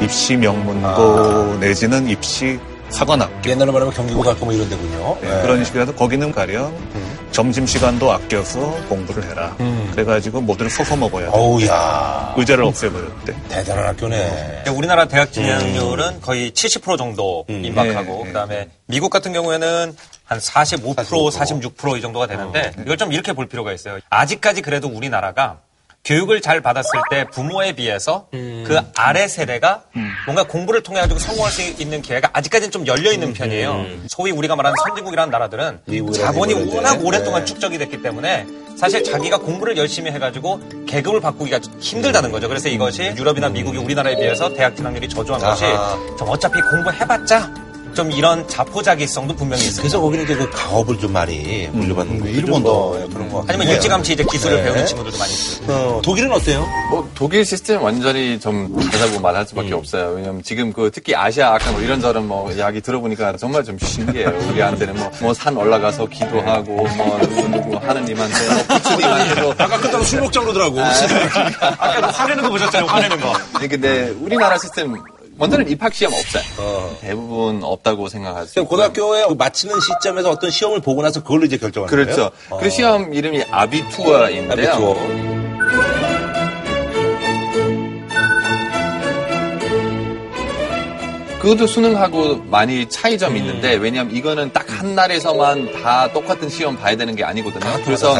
입시 명문고 아. 내지는 입시 사관학교. 옛날로 말하면 경기고 갈거 뭐 이런 데군요. 네. 그런 식이라도 거기는 가령 음. 점심시간도 아껴서 공부를 해라. 음. 그래가지고 모두를 서서 먹어야 돼. 어우야. 의자를 없애버렸대. 대단한 학교네. 우리나라 대학 진학률은 음. 거의 70% 정도 음. 임박하고, 네. 그 다음에 미국 같은 경우에는 한 45%, 45%, 46%이 정도가 되는데, 어. 이걸 좀 이렇게 볼 필요가 있어요. 아직까지 그래도 우리나라가 교육을 잘 받았을 때 부모에 비해서 음. 그 아래 세대가 음. 뭔가 공부를 통해 가지고 성공할 수 있는 기회가 아직까지는 좀 열려 있는 음. 편이에요. 음. 소위 우리가 말하는 선진국이라는 나라들은 자본이 워낙 오랫동안 네. 축적이 됐기 때문에 사실 자기가 공부를 열심히 해가지고 계급을 바꾸기가 힘들다는 거죠. 그래서 이것이 유럽이나 미국이 우리나라에 비해서 대학 진학률이 저조한 것이 좀 어차피 공부해봤자 좀 이런 자포자기성도 분명히 있어요. 그래서 거기는 이제 그 가업을 좀 많이 물려받는 음, 거 일본도 뭐 그런 거. 아니면 일찌감치 이제 기술을 네. 배우는 친구들도 많이 있어요. 어, 독일은 어때요? 뭐 독일 시스템 완전히 좀 다르다고 말할 수밖에 음. 없어요. 왜냐면 지금 그 특히 아시아 아까 뭐 이런저런 뭐 이야기 들어보니까 정말 좀 신기해요. 우리한테는 뭐뭐산 올라가서 기도하고 뭐 누구 누구 하느님한테 뭐 부처님한테도 아까 끝나고 술 먹자고 그러더라고. 아, 아까 뭐 화내는 거 보셨잖아요. 화내는 거. 근데 우리나라 시스템 먼저는 입학 시험 없어요. 어. 대부분 없다고 생각하죠. 고등학교에 그 마치는 시점에서 어떤 시험을 보고 나서 그걸로 이제 결정하는 그렇죠. 거예요? 그렇죠. 그 시험 이름이 아비투어인데요. 아비투어. 그것도 수능하고 많이 차이점이 음. 있는데 왜냐하면 이거는 딱 한 날에서만 다 똑같은 시험 봐야 되는 게 아니거든요. 아, 그래서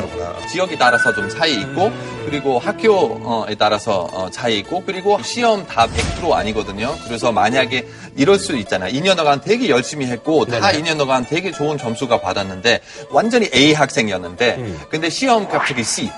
지역이 따라서 좀 차이 있고 음. 그리고 학교에 따라서 어, 차이 있고 그리고 시험 다 100% 아니거든요. 그래서 만약에 이럴 수 있잖아요. 2년간 되게 열심히 했고 다 네네. 2년간 되게 좋은 점수가 받았는데 완전히 A 학생이었는데 음. 근데 시험 갑자기 C.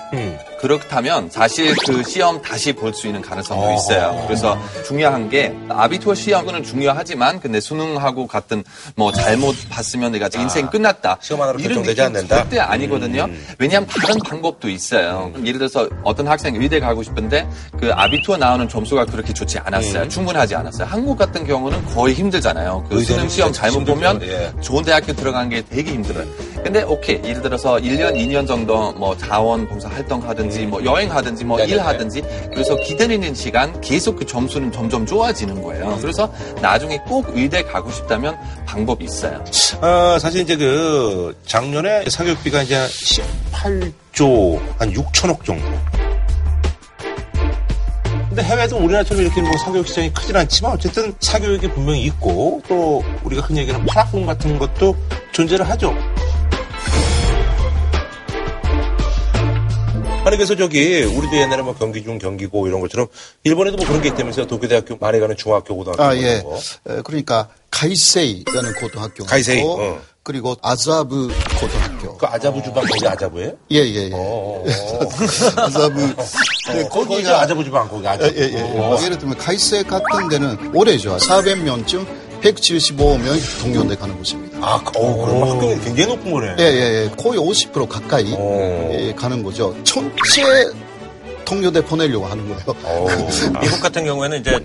그렇다면 사실 그 시험 다시 볼 수 있는 가능성도. 있어요. 그래서 중요한 게 아비투어 시험은 중요하지만 근데 수능하고 같은 뭐 잘못 봤으면 내가 인생 끝났다. 아, 시험 하나로 결정되지 않는다? 절대 아니거든요. 음. 왜냐하면 다른 방법도 있어요. 예를 들어서 어떤 학생이 의대 가고 싶은데 그 아비투어 나오는 점수가 그렇게 좋지 않았어요. 음. 충분하지 않았어요. 한국 같은 경우는 거의 힘들잖아요. 그 수능 시험 잘못. 보면 예. 좋은 대학교 들어가는 게 되게 힘들어요. 근데 오케이 예를 들어서 1년, 2년 정도 뭐 자원봉사 활동하든지 뭐 여행하든지 뭐 음. 네네네. 일하든지 그래서 기다리는 시간 계속 그 점수는 점점 좋아지는 거예요. 그래서 나중에 꼭 의대 가고 싶다면 방법이 있어요. 어, 사실 이제 그 작년에 사교육비가 이제 18조 한 6천억 정도. 근데 해외도 우리나라처럼 이렇게 뭐 사교육 시장이 크진 않지만 어쨌든 사교육이 분명히 있고 또 우리가 흔히 얘기하는 파락군 같은 것도 존재를 하죠. 아니 그래서 저기 우리도 옛날에 뭐 경기 중 경기고 이런 것처럼 일본에도 뭐 그런 게 있다면서요 도쿄대학교 말에 가는 중학교 고등학교 아, 예. 거. 에, 그러니까 가이세이라는 고등학교. 가이세이, 어. 그리고 아자브 고등학교. 그 아자부 주방 거기 아자부예요? 예, 예, 예. 아자브. 네, 거기 아자부 주방 거기 아자부. 예, 예, 예. 예를 들면 가이세 같은 데는 오래죠. 400명쯤 175명이 동료대 가는 곳입니다. 아, 어, 그럼 학교가 굉장히 높은 거네. 예, 예, 예. 거의 50% 가까이 예, 가는 거죠. 전체 동료대 보내려고 하는 거예요. 미국 같은 경우에는 이제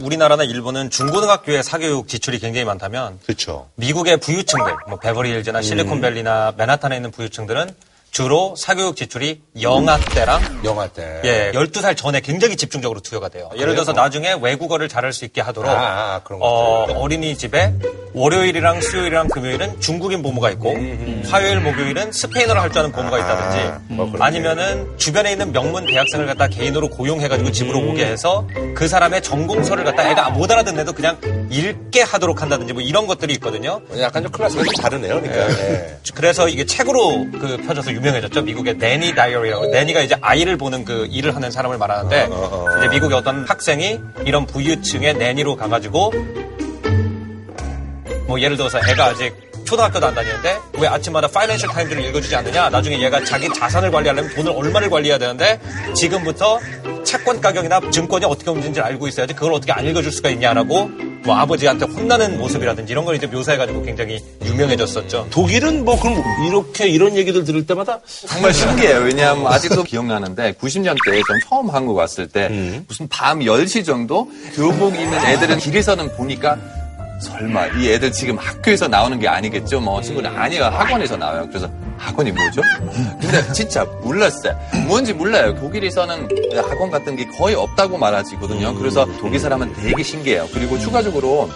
우리나라나 일본은 중고등학교의 사교육 지출이 굉장히 많다면 그렇죠. 미국의 부유층들, 뭐 베버리힐즈나 실리콘밸리나 맨하탄에 있는 부유층들은 주로 사교육 지출이 영아 때랑 영아 때. 예, 12살 전에 굉장히 집중적으로 투여가 돼요. 예를 들어서 나중에 외국어를 잘할 수 있게 하도록 아, 아, 그런 어, 어린이집에 월요일이랑 수요일이랑 금요일은 중국인 보모가 있고 화요일 목요일은 스페인어를 할 줄 아는 보모가 있다든지 뭐. 아니면은 주변에 있는 명문 대학생을 갖다 개인으로 고용해가지고 집으로 오게 해서 그 사람의 전공서를 갖다 애가 못 알아듣는데도 그냥 읽게 하도록 한다든지 뭐 이런 것들이 있거든요. 약간 좀 클래스가 좀 다르네요. 그러니까. 예. 그래서 이게 책으로 그 펴져서 유명해졌죠. 미국의 내니 다이어리라고. 내니가 이제 아이를 보는 그 일을 하는 사람을 말하는데 이제 미국의 어떤 학생이 이런 부유층의 내니로 가가지고 뭐 예를 들어서 애가 아직 초등학교도 안 다니는데 왜 아침마다 파이낸셜 타임즈를 읽어주지 않느냐? 나중에 얘가 자기 자산을 관리하려면 돈을 얼마를 관리해야 되는데 지금부터 채권 가격이나 증권이 어떻게 움직이는지 알고 있어야지 그걸 어떻게 안 읽어줄 수가 있냐라고 뭐 아버지한테 혼나는 모습이라든지 이런 걸 이제 묘사해가지고 굉장히 유명해졌었죠. 독일은 뭐 그럼 이렇게 이런 얘기들 들을 때마다 정말 신기해요. 왜냐하면 아직도 기억나는데 90년대에 전 처음 한국 왔을 때 무슨 밤 10시 정도 교복 입는 애들은 길에서는 보니까 설마 이 애들 지금 학교에서 나오는 게 아니겠죠? 뭐 친구는 아니요 학원에서 나와요. 그래서 학원이 뭐죠? 근데 진짜 몰랐어요. 뭔지 몰라요. 독일에서는 학원 같은 게 거의 없다고 말하지거든요. 그래서 독일 사람은 되게 신기해요. 그리고 추가적으로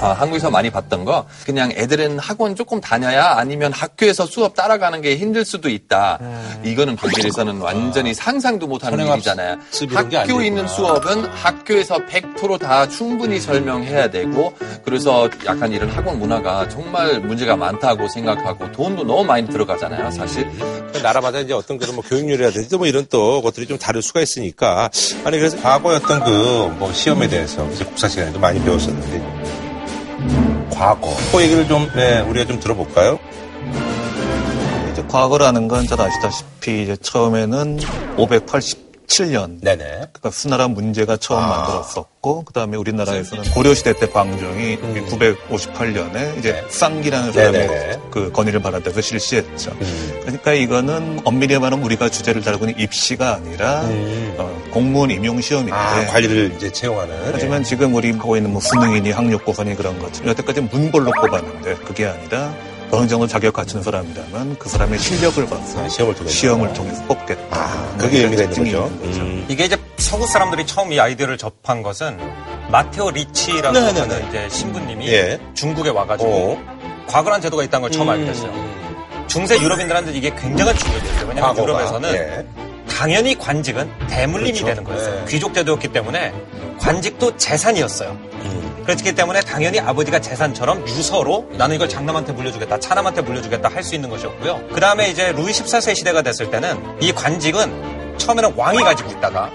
아, 한국에서 많이 봤던 거 그냥 애들은 학원 조금 다녀야 아니면 학교에서 수업 따라가는 게 힘들 수도 있다. 이거는 독일에서는 완전히 상상도 못하는 일이잖아요. 학교. 있는 수업은 학교에서 100%다 충분히 설명해야 되고 그래서 약간 이런 학원 문화가 정말 문제가 많다고 생각하고 돈도 너무 많이 들어가잖아요, 사실. 그 나라마다 이제 어떤 그런 뭐 교육률이라든지 뭐 이런 또 것들이 좀 다를 수가 있으니까 아니 그래서 어떤 그뭐 시험에 대해서 이제 국사 시간에도 많이 배웠었는데 과거 그 얘기를 좀 네, 우리가 좀 들어볼까요? 이제 과거라는 건 잘 아시다시피 이제 처음에는 587년. 네네. 그러니까 수나라 문제가 처음 만들었었고 그 다음에 우리나라에서는 고려 시대 때 광종이 958년에 이제 쌍기라는 사람이 네네. 그 건의를 받아들여서 실시했죠. 그러니까 이거는 엄밀히 말하면 우리가 주제를 다루고 있는 입시가 아니라 어, 공무원 임용 시험인데. 아, 관리를 이제 채용하는. 하지만 지금 우리 하고 있는 뭐 수능이니 학력고사니 그런 것처럼 여태까지 문벌로 뽑았는데 그게 아니라 어느 정도 자격 갖춘 사람이라면 그 사람의 실력을 봐서 시험을 통해서 시험을 통해서 뽑겠다. 그게 의미가 있는 거죠. 있는 거죠. 음. 이게 이제 서구 사람들이 처음 이 아이디어를 접한 것은 마테오 리치라고 네네네. 하는 이제 신부님이 예. 중국에 와가지고 과거란 제도가 있다는 걸 처음 알게 됐어요. 중세 유럽인들한테 이게 굉장한 충격이었어요. 왜냐하면 과거가. 유럽에서는 예. 당연히 관직은 대물림이 그렇죠. 되는 거였어요. 네. 귀족 제도였기 때문에 관직도 재산이었어요. 음. 그렇기 때문에 당연히 아버지가 재산처럼 유서로 나는 이걸 장남한테 물려주겠다, 차남한테 물려주겠다 할 수 있는 것이었고요. 그 다음에 이제 루이 14세 시대가 됐을 때는 이 관직은 처음에는 왕이 가지고 있다가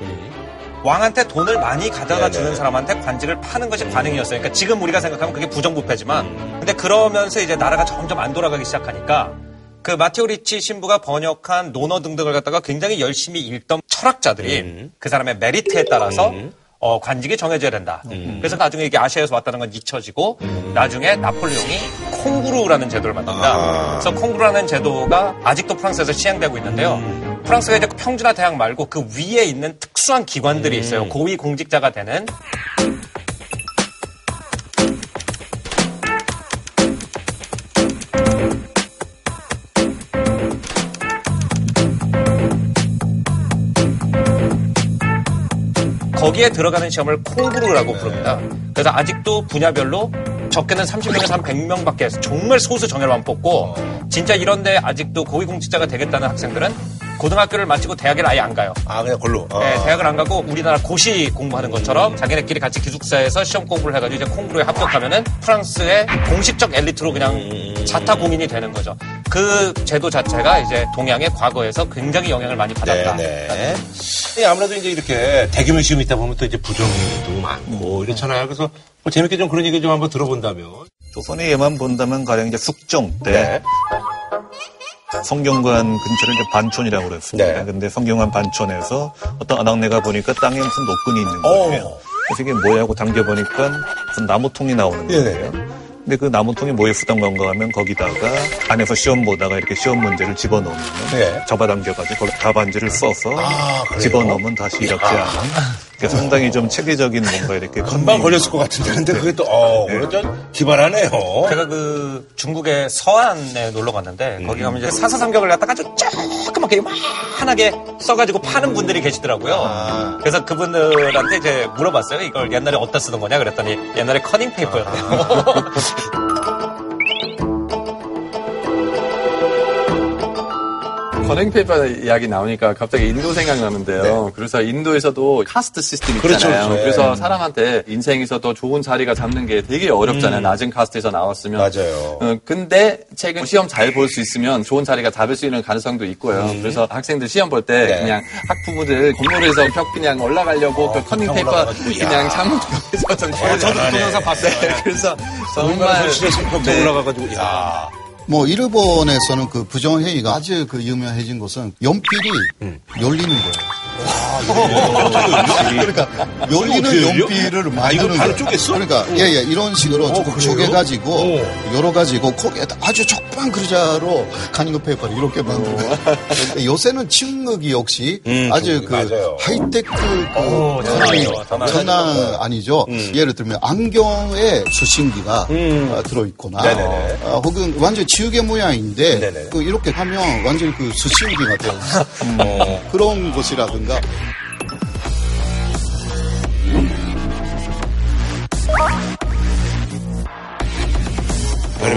왕한테 돈을 많이 가져다 주는 사람한테 관직을 파는 것이 관행이었어요. 그러니까 지금 우리가 생각하면 그게 부정부패지만 근데 그러면서 이제 나라가 점점 안 돌아가기 시작하니까 그 마테오 리치 신부가 번역한 논어 등등을 갖다가 굉장히 열심히 읽던 철학자들이 그 사람의 메리트에 따라서 어, 관직이 정해져야 된다. 그래서 나중에 이게 아시아에서 왔다는 건 잊혀지고 나중에 나폴레옹이 콩구루라는 제도를 만듭니다. 그래서 콩구루라는 제도가 아직도 프랑스에서 시행되고 있는데요. 프랑스가 이제 평준화 대학 말고 그 위에 있는 특수한 기관들이 있어요. 고위 공직자가 되는 거기에 들어가는 시험을 콩구루라고 부릅니다. 그래서 아직도 분야별로 적게는 30명에서 한 100명 밖에 정말 소수 정예로만 뽑고 진짜 이런데 아직도 고위공직자가 되겠다는 학생들은 고등학교를 마치고 대학을 아예 안 가요. 아 그냥 걸로. 어. 네, 대학을 안 가고 우리나라 고시 공부하는 것처럼 자기네끼리 같이 기숙사에서 시험 공부를 해가지고 이제 콩구루에 합격하면은 프랑스의 공식적 엘리트로 그냥 자타 공인이 되는 거죠. 그 제도 자체가 이제 동양의 과거에서 굉장히 영향을 많이 받았다. 네. 네, 아무래도 이제 이렇게 대규모 시험이 있다 보면 또 이제 부정도 많고 이렇잖아요. 그래서 뭐 재밌게 좀 그런 얘기 좀 한번 들어본다면. 조선의 예만 본다면 가령 이제 숙종 때 성경관 근처를 이제 반촌이라고 그랬습니다. 근데 성경관 반촌에서 어떤 아낙네가 보니까 땅에 무슨 노끈이 있는 거예요. 그래서 이게 뭐야 하고 당겨보니까 무슨 나무통이 나오는 거예요. 근데 그 나무통이 뭐에 수단 건가 하면 거기다가 안에서 시험 보다가 이렇게 시험 문제를 집어넣으면 네. 잡아당겨가지고 거기 답안지를 써서 그래요? 집어넣으면 다시 이렇게 아. 하는 그러니까 상당히 좀 체계적인 뭔가 이렇게 금방 걸렸을 것 같은데. 근데 그게 또, 어, 오늘 좀 기발하네요. 제가 그 중국의 서안에 놀러 갔는데 거기 가면 이제 사서삼경을 갖다가 아주 조그맣게 요만하게 써가지고 파는 분들이 계시더라고요. 그래서 그분들한테 이제 물어봤어요. 이걸 옛날에 어디다 쓰던 거냐 그랬더니 옛날에 커닝 페이퍼였대요. 커닝 페이퍼 이야기 나오니까 갑자기 인도 생각나는데요. 그래서 인도에서도 카스트 시스템 네. 그렇죠, 있잖아요. 그렇죠. 그래서 네. 사람한테 인생에서 더 좋은 자리가 잡는 게 되게 어렵잖아요. 음. 낮은 카스트에서 나왔으면. 맞아요. 어, 근데 최근 시험 잘 볼 수 있으면 좋은 자리가 잡을 수 있는 가능성도 있고요. 음. 그래서 학생들 시험 볼때 네. 그냥 학부모들 건물에서 벽 그냥 올라가려고 그 커닝 벽 페이퍼 올라가가지고, 그냥 야. 창문에서 좀 어, 저도 네. 동영상 봤어요. 네, 그래서 정말 벽 네. 올라가가지고, 야 뭐 일본에서는 그 부정회의가 아주 그 유명해진 것은 연필이 열리는 거예요. 그러니까 열리는? 연필을 아, 이거 만드는 바로. 쪼갰어? 그러니까 예예 이런 식으로 조금 그래요? 쪼개가지고 열어가지고 거기에다 아주 적반 그릇자로 커닝 페이퍼를 이렇게 만드는 거예요. 그러니까 요새는 침묵이 역시 아주 그 맞아요. 하이테크 그 어. 장난 아니죠. 예를 들면 안경에 수신기가 어, 들어있거나. 어, 혹은 완전 지우개 모양인데 네네네. 그 이렇게 하면 완전 그 수신기가 돼요. 어. 그런 것이라든가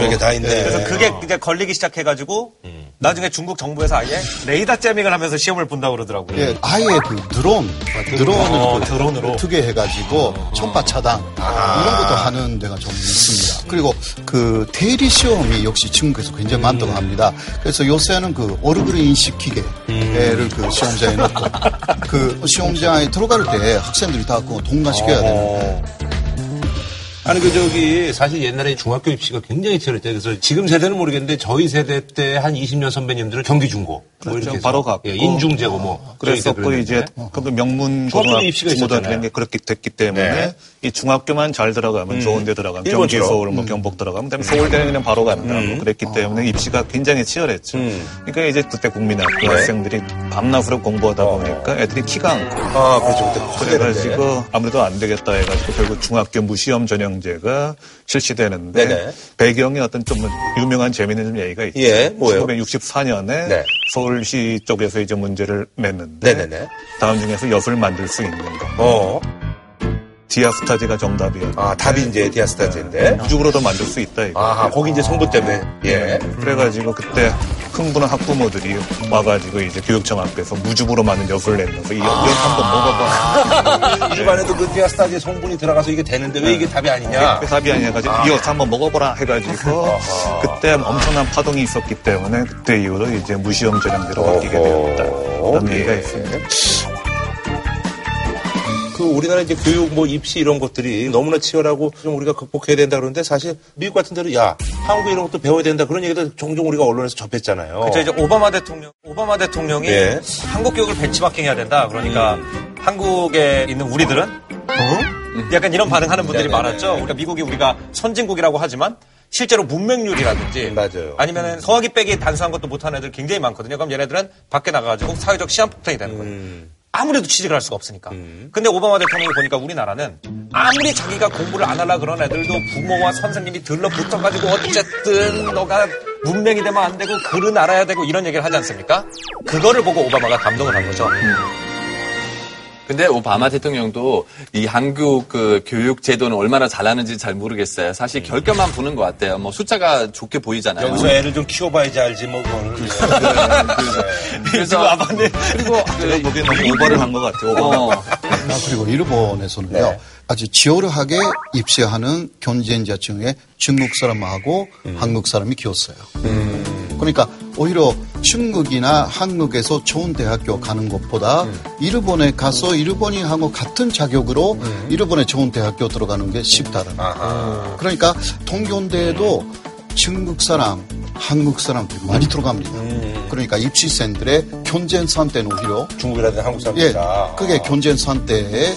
별의별 게 다 있네. 그래서 그게 이제 걸리기 시작해가지고 나중에 중국 정부에서 아예 레이더 잼밍을 하면서 시험을 본다고 그러더라고요. 예, 아예 그 드론, 드론을 어, 그 드론으로. 투개해가지고 총파 차단 이런 것도 하는 데가 좀 있습니다. 그리고 그 대리 시험이 역시 중국에서 굉장히 많다고 합니다. 그래서 요새는 그 얼굴 인식 기계를 그 시험장에 놓고 그 시험장에 들어갈 때 학생들이 다 그거 통과시켜야 되는데 아니 그 저기 사실 옛날에 중학교 입시가 굉장히 치열했죠. 그래서 지금 세대는 모르겠는데 저희 세대 때 한 20년 선배님들은 경기 중고 뭐 그렇죠. 해서 바로 갔고. 예, 인중 제고 뭐 그래서 저희 때그 이제. 그 명문 고등학교 입시가. 이런 게 그렇게 됐기 때문에 네. 이 중학교만 잘 들어가면 음. 좋은 데 들어가면 경기. 서울 뭐 음. 경북 들어가면 그다음에 서울대는 그냥 바로 간다 뭐 그랬기 때문에 입시가 굉장히 치열했죠. 그러니까 이제 그때 국민학교 네. 학생들이 밤낮으로 공부하다 보니까 애들이 키가 안 커. 아 그렇죠. 그때 그래가지고 아무래도 안 되겠다 해가지고 결국 중학교 무시험 전형제가 실시되는데 네네. 배경에 어떤 좀 유명한 재미있는 좀 얘기가 있죠. 예, 뭐예요? 1964년에 네. 서울시 쪽에서 이제 문제를 냈는데 네네네. 다음 중에서 엿을 만들 수 있는 거. 어. 디아스타제가 정답이었는데 아 답이 이제 디아스타제인데. 우주로도 만들 수 있다 이거. 아하 거기 이제 성분 때문에 예. 그래가지고 그때 흥분한 학부모들이 와가지고 이제 교육청 앞에서 무주부로 많은 엿을 내면서 이 엿, 엿 한번 먹어봐. 이 집 안에도 그 디아스타제 성분이 들어가서 이게 되는데 왜 이게 답이 아니냐? 왜 답이 아니냐 가지고 아. 엿 한번 먹어보라 해가지고 그때 엄청난 파동이 있었기 때문에 그때 이후로 이제 무시험 전형제로 바뀌게 되었다. 그런 예. 얘기가 있습니다. 그 우리나라 이제 교육 뭐 입시 이런 것들이 너무나 치열하고 좀 우리가 극복해야 된다 그러는데 사실 미국 같은 데로 야 한국 이런 것도 배워야 된다 그런 얘기도 종종 우리가 언론에서 접했잖아요. 그죠 이제 오바마 대통령 오바마 대통령이 예. 한국 교육을 벤치마킹해야 된다. 그러니까 한국에 있는 우리들은 어? 약간 이런 반응하는 분들이 네네네. 많았죠. 그러니까 미국이 우리가 선진국이라고 하지만 실제로 문맹률이라든지 아니면 서화기 빼기 단수한 것도 못하는 애들 굉장히 많거든요. 그럼 얘네들은 밖에 나가가지고 사회적 시한폭탄이 되는 거예요. 아무래도 취직을 할 수가 없으니까. 근데 오바마 대통령이 보니까 우리나라는 아무리 자기가 공부를 안 하려 그런 애들도 부모와 선생님이 들러붙어가지고 어쨌든 너가 문맹이 되면 안 되고 글은 알아야 되고 이런 얘기를 하지 않습니까? 그거를 보고 오바마가 감동을 한 거죠. 근데 오바마 대통령도 이 한국 그 교육 제도는 얼마나 잘하는지 잘 모르겠어요. 사실 결과만 보는 것 같아요. 뭐 숫자가 좋게 보이잖아요. 여기서 애를 좀 키워봐야지 알지 뭐 그걸. 그래서 아버님 그리고 보기엔 너무 오버를 한 것 같아요. 오버. 아, 그리고 일본에서는요. 아주 치열하게 입시하는 경쟁자층에 중국 사람하고 한국 사람이 키웠어요. 그러니까 오히려 중국이나 한국에서 좋은 대학교 가는 것보다 일본에 가서 일본이하고 같은 자격으로 일본에 좋은 대학교 들어가는 게 쉽다는 거예요. 그러니까 동경대에도 중국 사람, 한국 사람들이 많이 들어갑니다. 그러니까 입시생들의 경쟁산 때는 오히려 중국이라든지 한국 예, 사람들이다. 그게 경쟁산 때의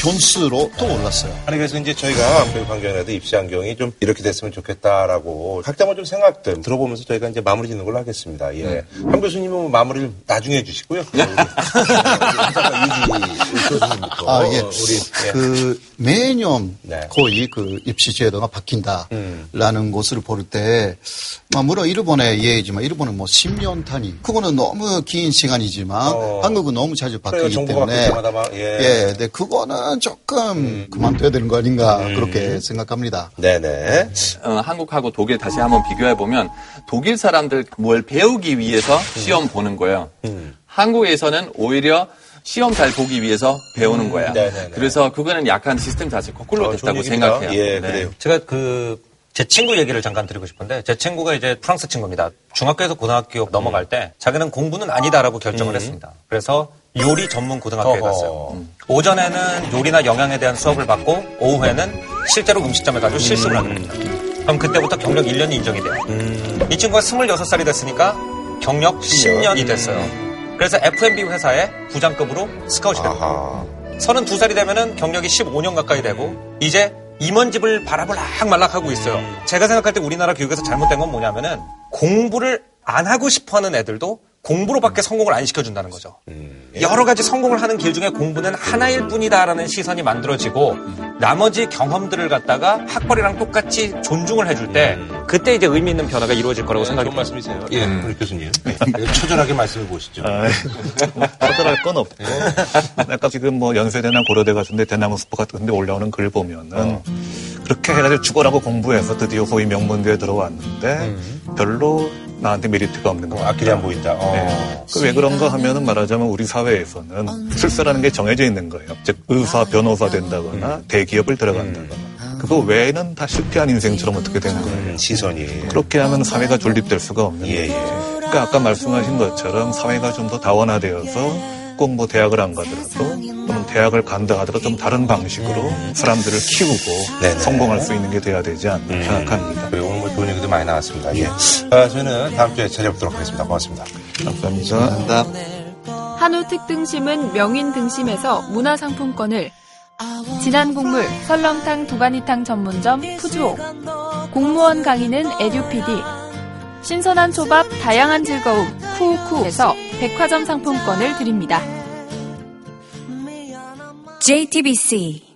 변수로 또 올랐어요. 아니 그래서 이제 저희가 교육 환경에도 입시 환경이 좀 이렇게 됐으면 좋겠다라고 각자 뭐좀 생각들 들어보면서 저희가 이제 마무리 짓는 걸로 하겠습니다. 예. 한 교수님은 뭐 마무리를 나중에 해주시고요. 교수님부터 아, 예. 우리 예. 그 매년 네. 거의 그 입시 제도가 바뀐다라는 음. 것을 볼 때, 뭐 물론 일본의 예이지만 일본은 뭐 10년 단위. 그거는 너무 긴 시간이지만 한국은 너무 자주 어. 그래요, 바뀌기 때문에. 막, 예. 예, 근데 그거는 조금 그만둬야 되는 거 아닌가 음. 그렇게 생각합니다. 네네. 어, 한국하고 독일 다시 한번 비교해 보면 독일 사람들 뭘 배우기 위해서 시험 보는 거예요. 한국에서는 오히려 시험 잘 보기 위해서 배우는 거야. 네네네. 그래서 그거는 약간 시스템 자체 거꾸로 됐다고 생각해요. 네. 제가 그, 제 친구 얘기를 잠깐 드리고 싶은데, 제 친구가 이제 프랑스 친구입니다. 중학교에서 고등학교 넘어갈 때, 자기는 공부는 아니다라고 결정을 했습니다. 그래서 요리 전문 고등학교에 어허. 갔어요. 오전에는 요리나 영양에 대한 수업을 받고, 오후에는 실제로 음식점에 가서 실습을 하게 됩니다. 그럼 그때부터 경력 1년이 인정이 돼요. 이 친구가 26살이 됐으니까 경력 10년이 됐어요. 그래서 F&B 회사에 부장급으로 스카웃이 됩니다. 32살이 되면은 경력이 15년 가까이 되고 이제 임원집을 바라볼락 말락하고 있어요. 제가 생각할 때 우리나라 교육에서 잘못된 건 뭐냐면은 공부를 안 하고 싶어 하는 애들도 공부로밖에 성공을 안 시켜준다는 거죠. 여러 가지 성공을 하는 길 중에 공부는 하나일 뿐이다라는 시선이 만들어지고 나머지 경험들을 갖다가 학벌이랑 똑같이 존중을 해줄 때 그때 이제 의미 있는 변화가 이루어질 거라고 생각이 좋은 말씀이세요. 예, 우리 교수님. 처절하게 말씀해 보시죠. 아, 처절할 건 없고. 아까 지금 뭐 연세대나 고려대 같은데 대나무 숲 같은 데 올라오는 글 보면은 그렇게 해가지고 죽어라고 공부해서 드디어 소위 명문대에 들어왔는데 별로 나한테 메리트가 없는 거. 앞길이 안 보인다. 어. 네. 그왜 그런가 하면은 말하자면 우리 사회에서는 출세라는 게 정해져 있는 거예요. 즉 의사, 변호사 된다거나 대기업을 들어간다거나. 그거 외에는 다 실패한 인생처럼 어떻게 되는 거예요. 시선이. 그렇게 하면 사회가 존립될 수가 없는 예, 거죠. 그러니까 아까 말씀하신 것처럼 사회가 좀 더 다원화되어서 꼭 뭐 대학을 안 가더라도 또는 대학을 간다 하더라도 좀 다른 방식으로 사람들을 키우고 네네. 성공할 수 있는 게 돼야 되지 않나 생각합니다. 그리고 오늘 뭐 좋은 얘기도 많이 나왔습니다. 예. 아, 저희는 다음 주에 찾아뵙도록 하겠습니다. 고맙습니다. 감사합니다. 한우 특등심은 명인 등심에서 문화상품권을 진한 국물 설렁탕 도가니탕 전문점 푸주옥 공무원 강의는 에듀피디 신선한 초밥 다양한 즐거움 쿠우쿠에서 백화점 상품권을 드립니다. JTBC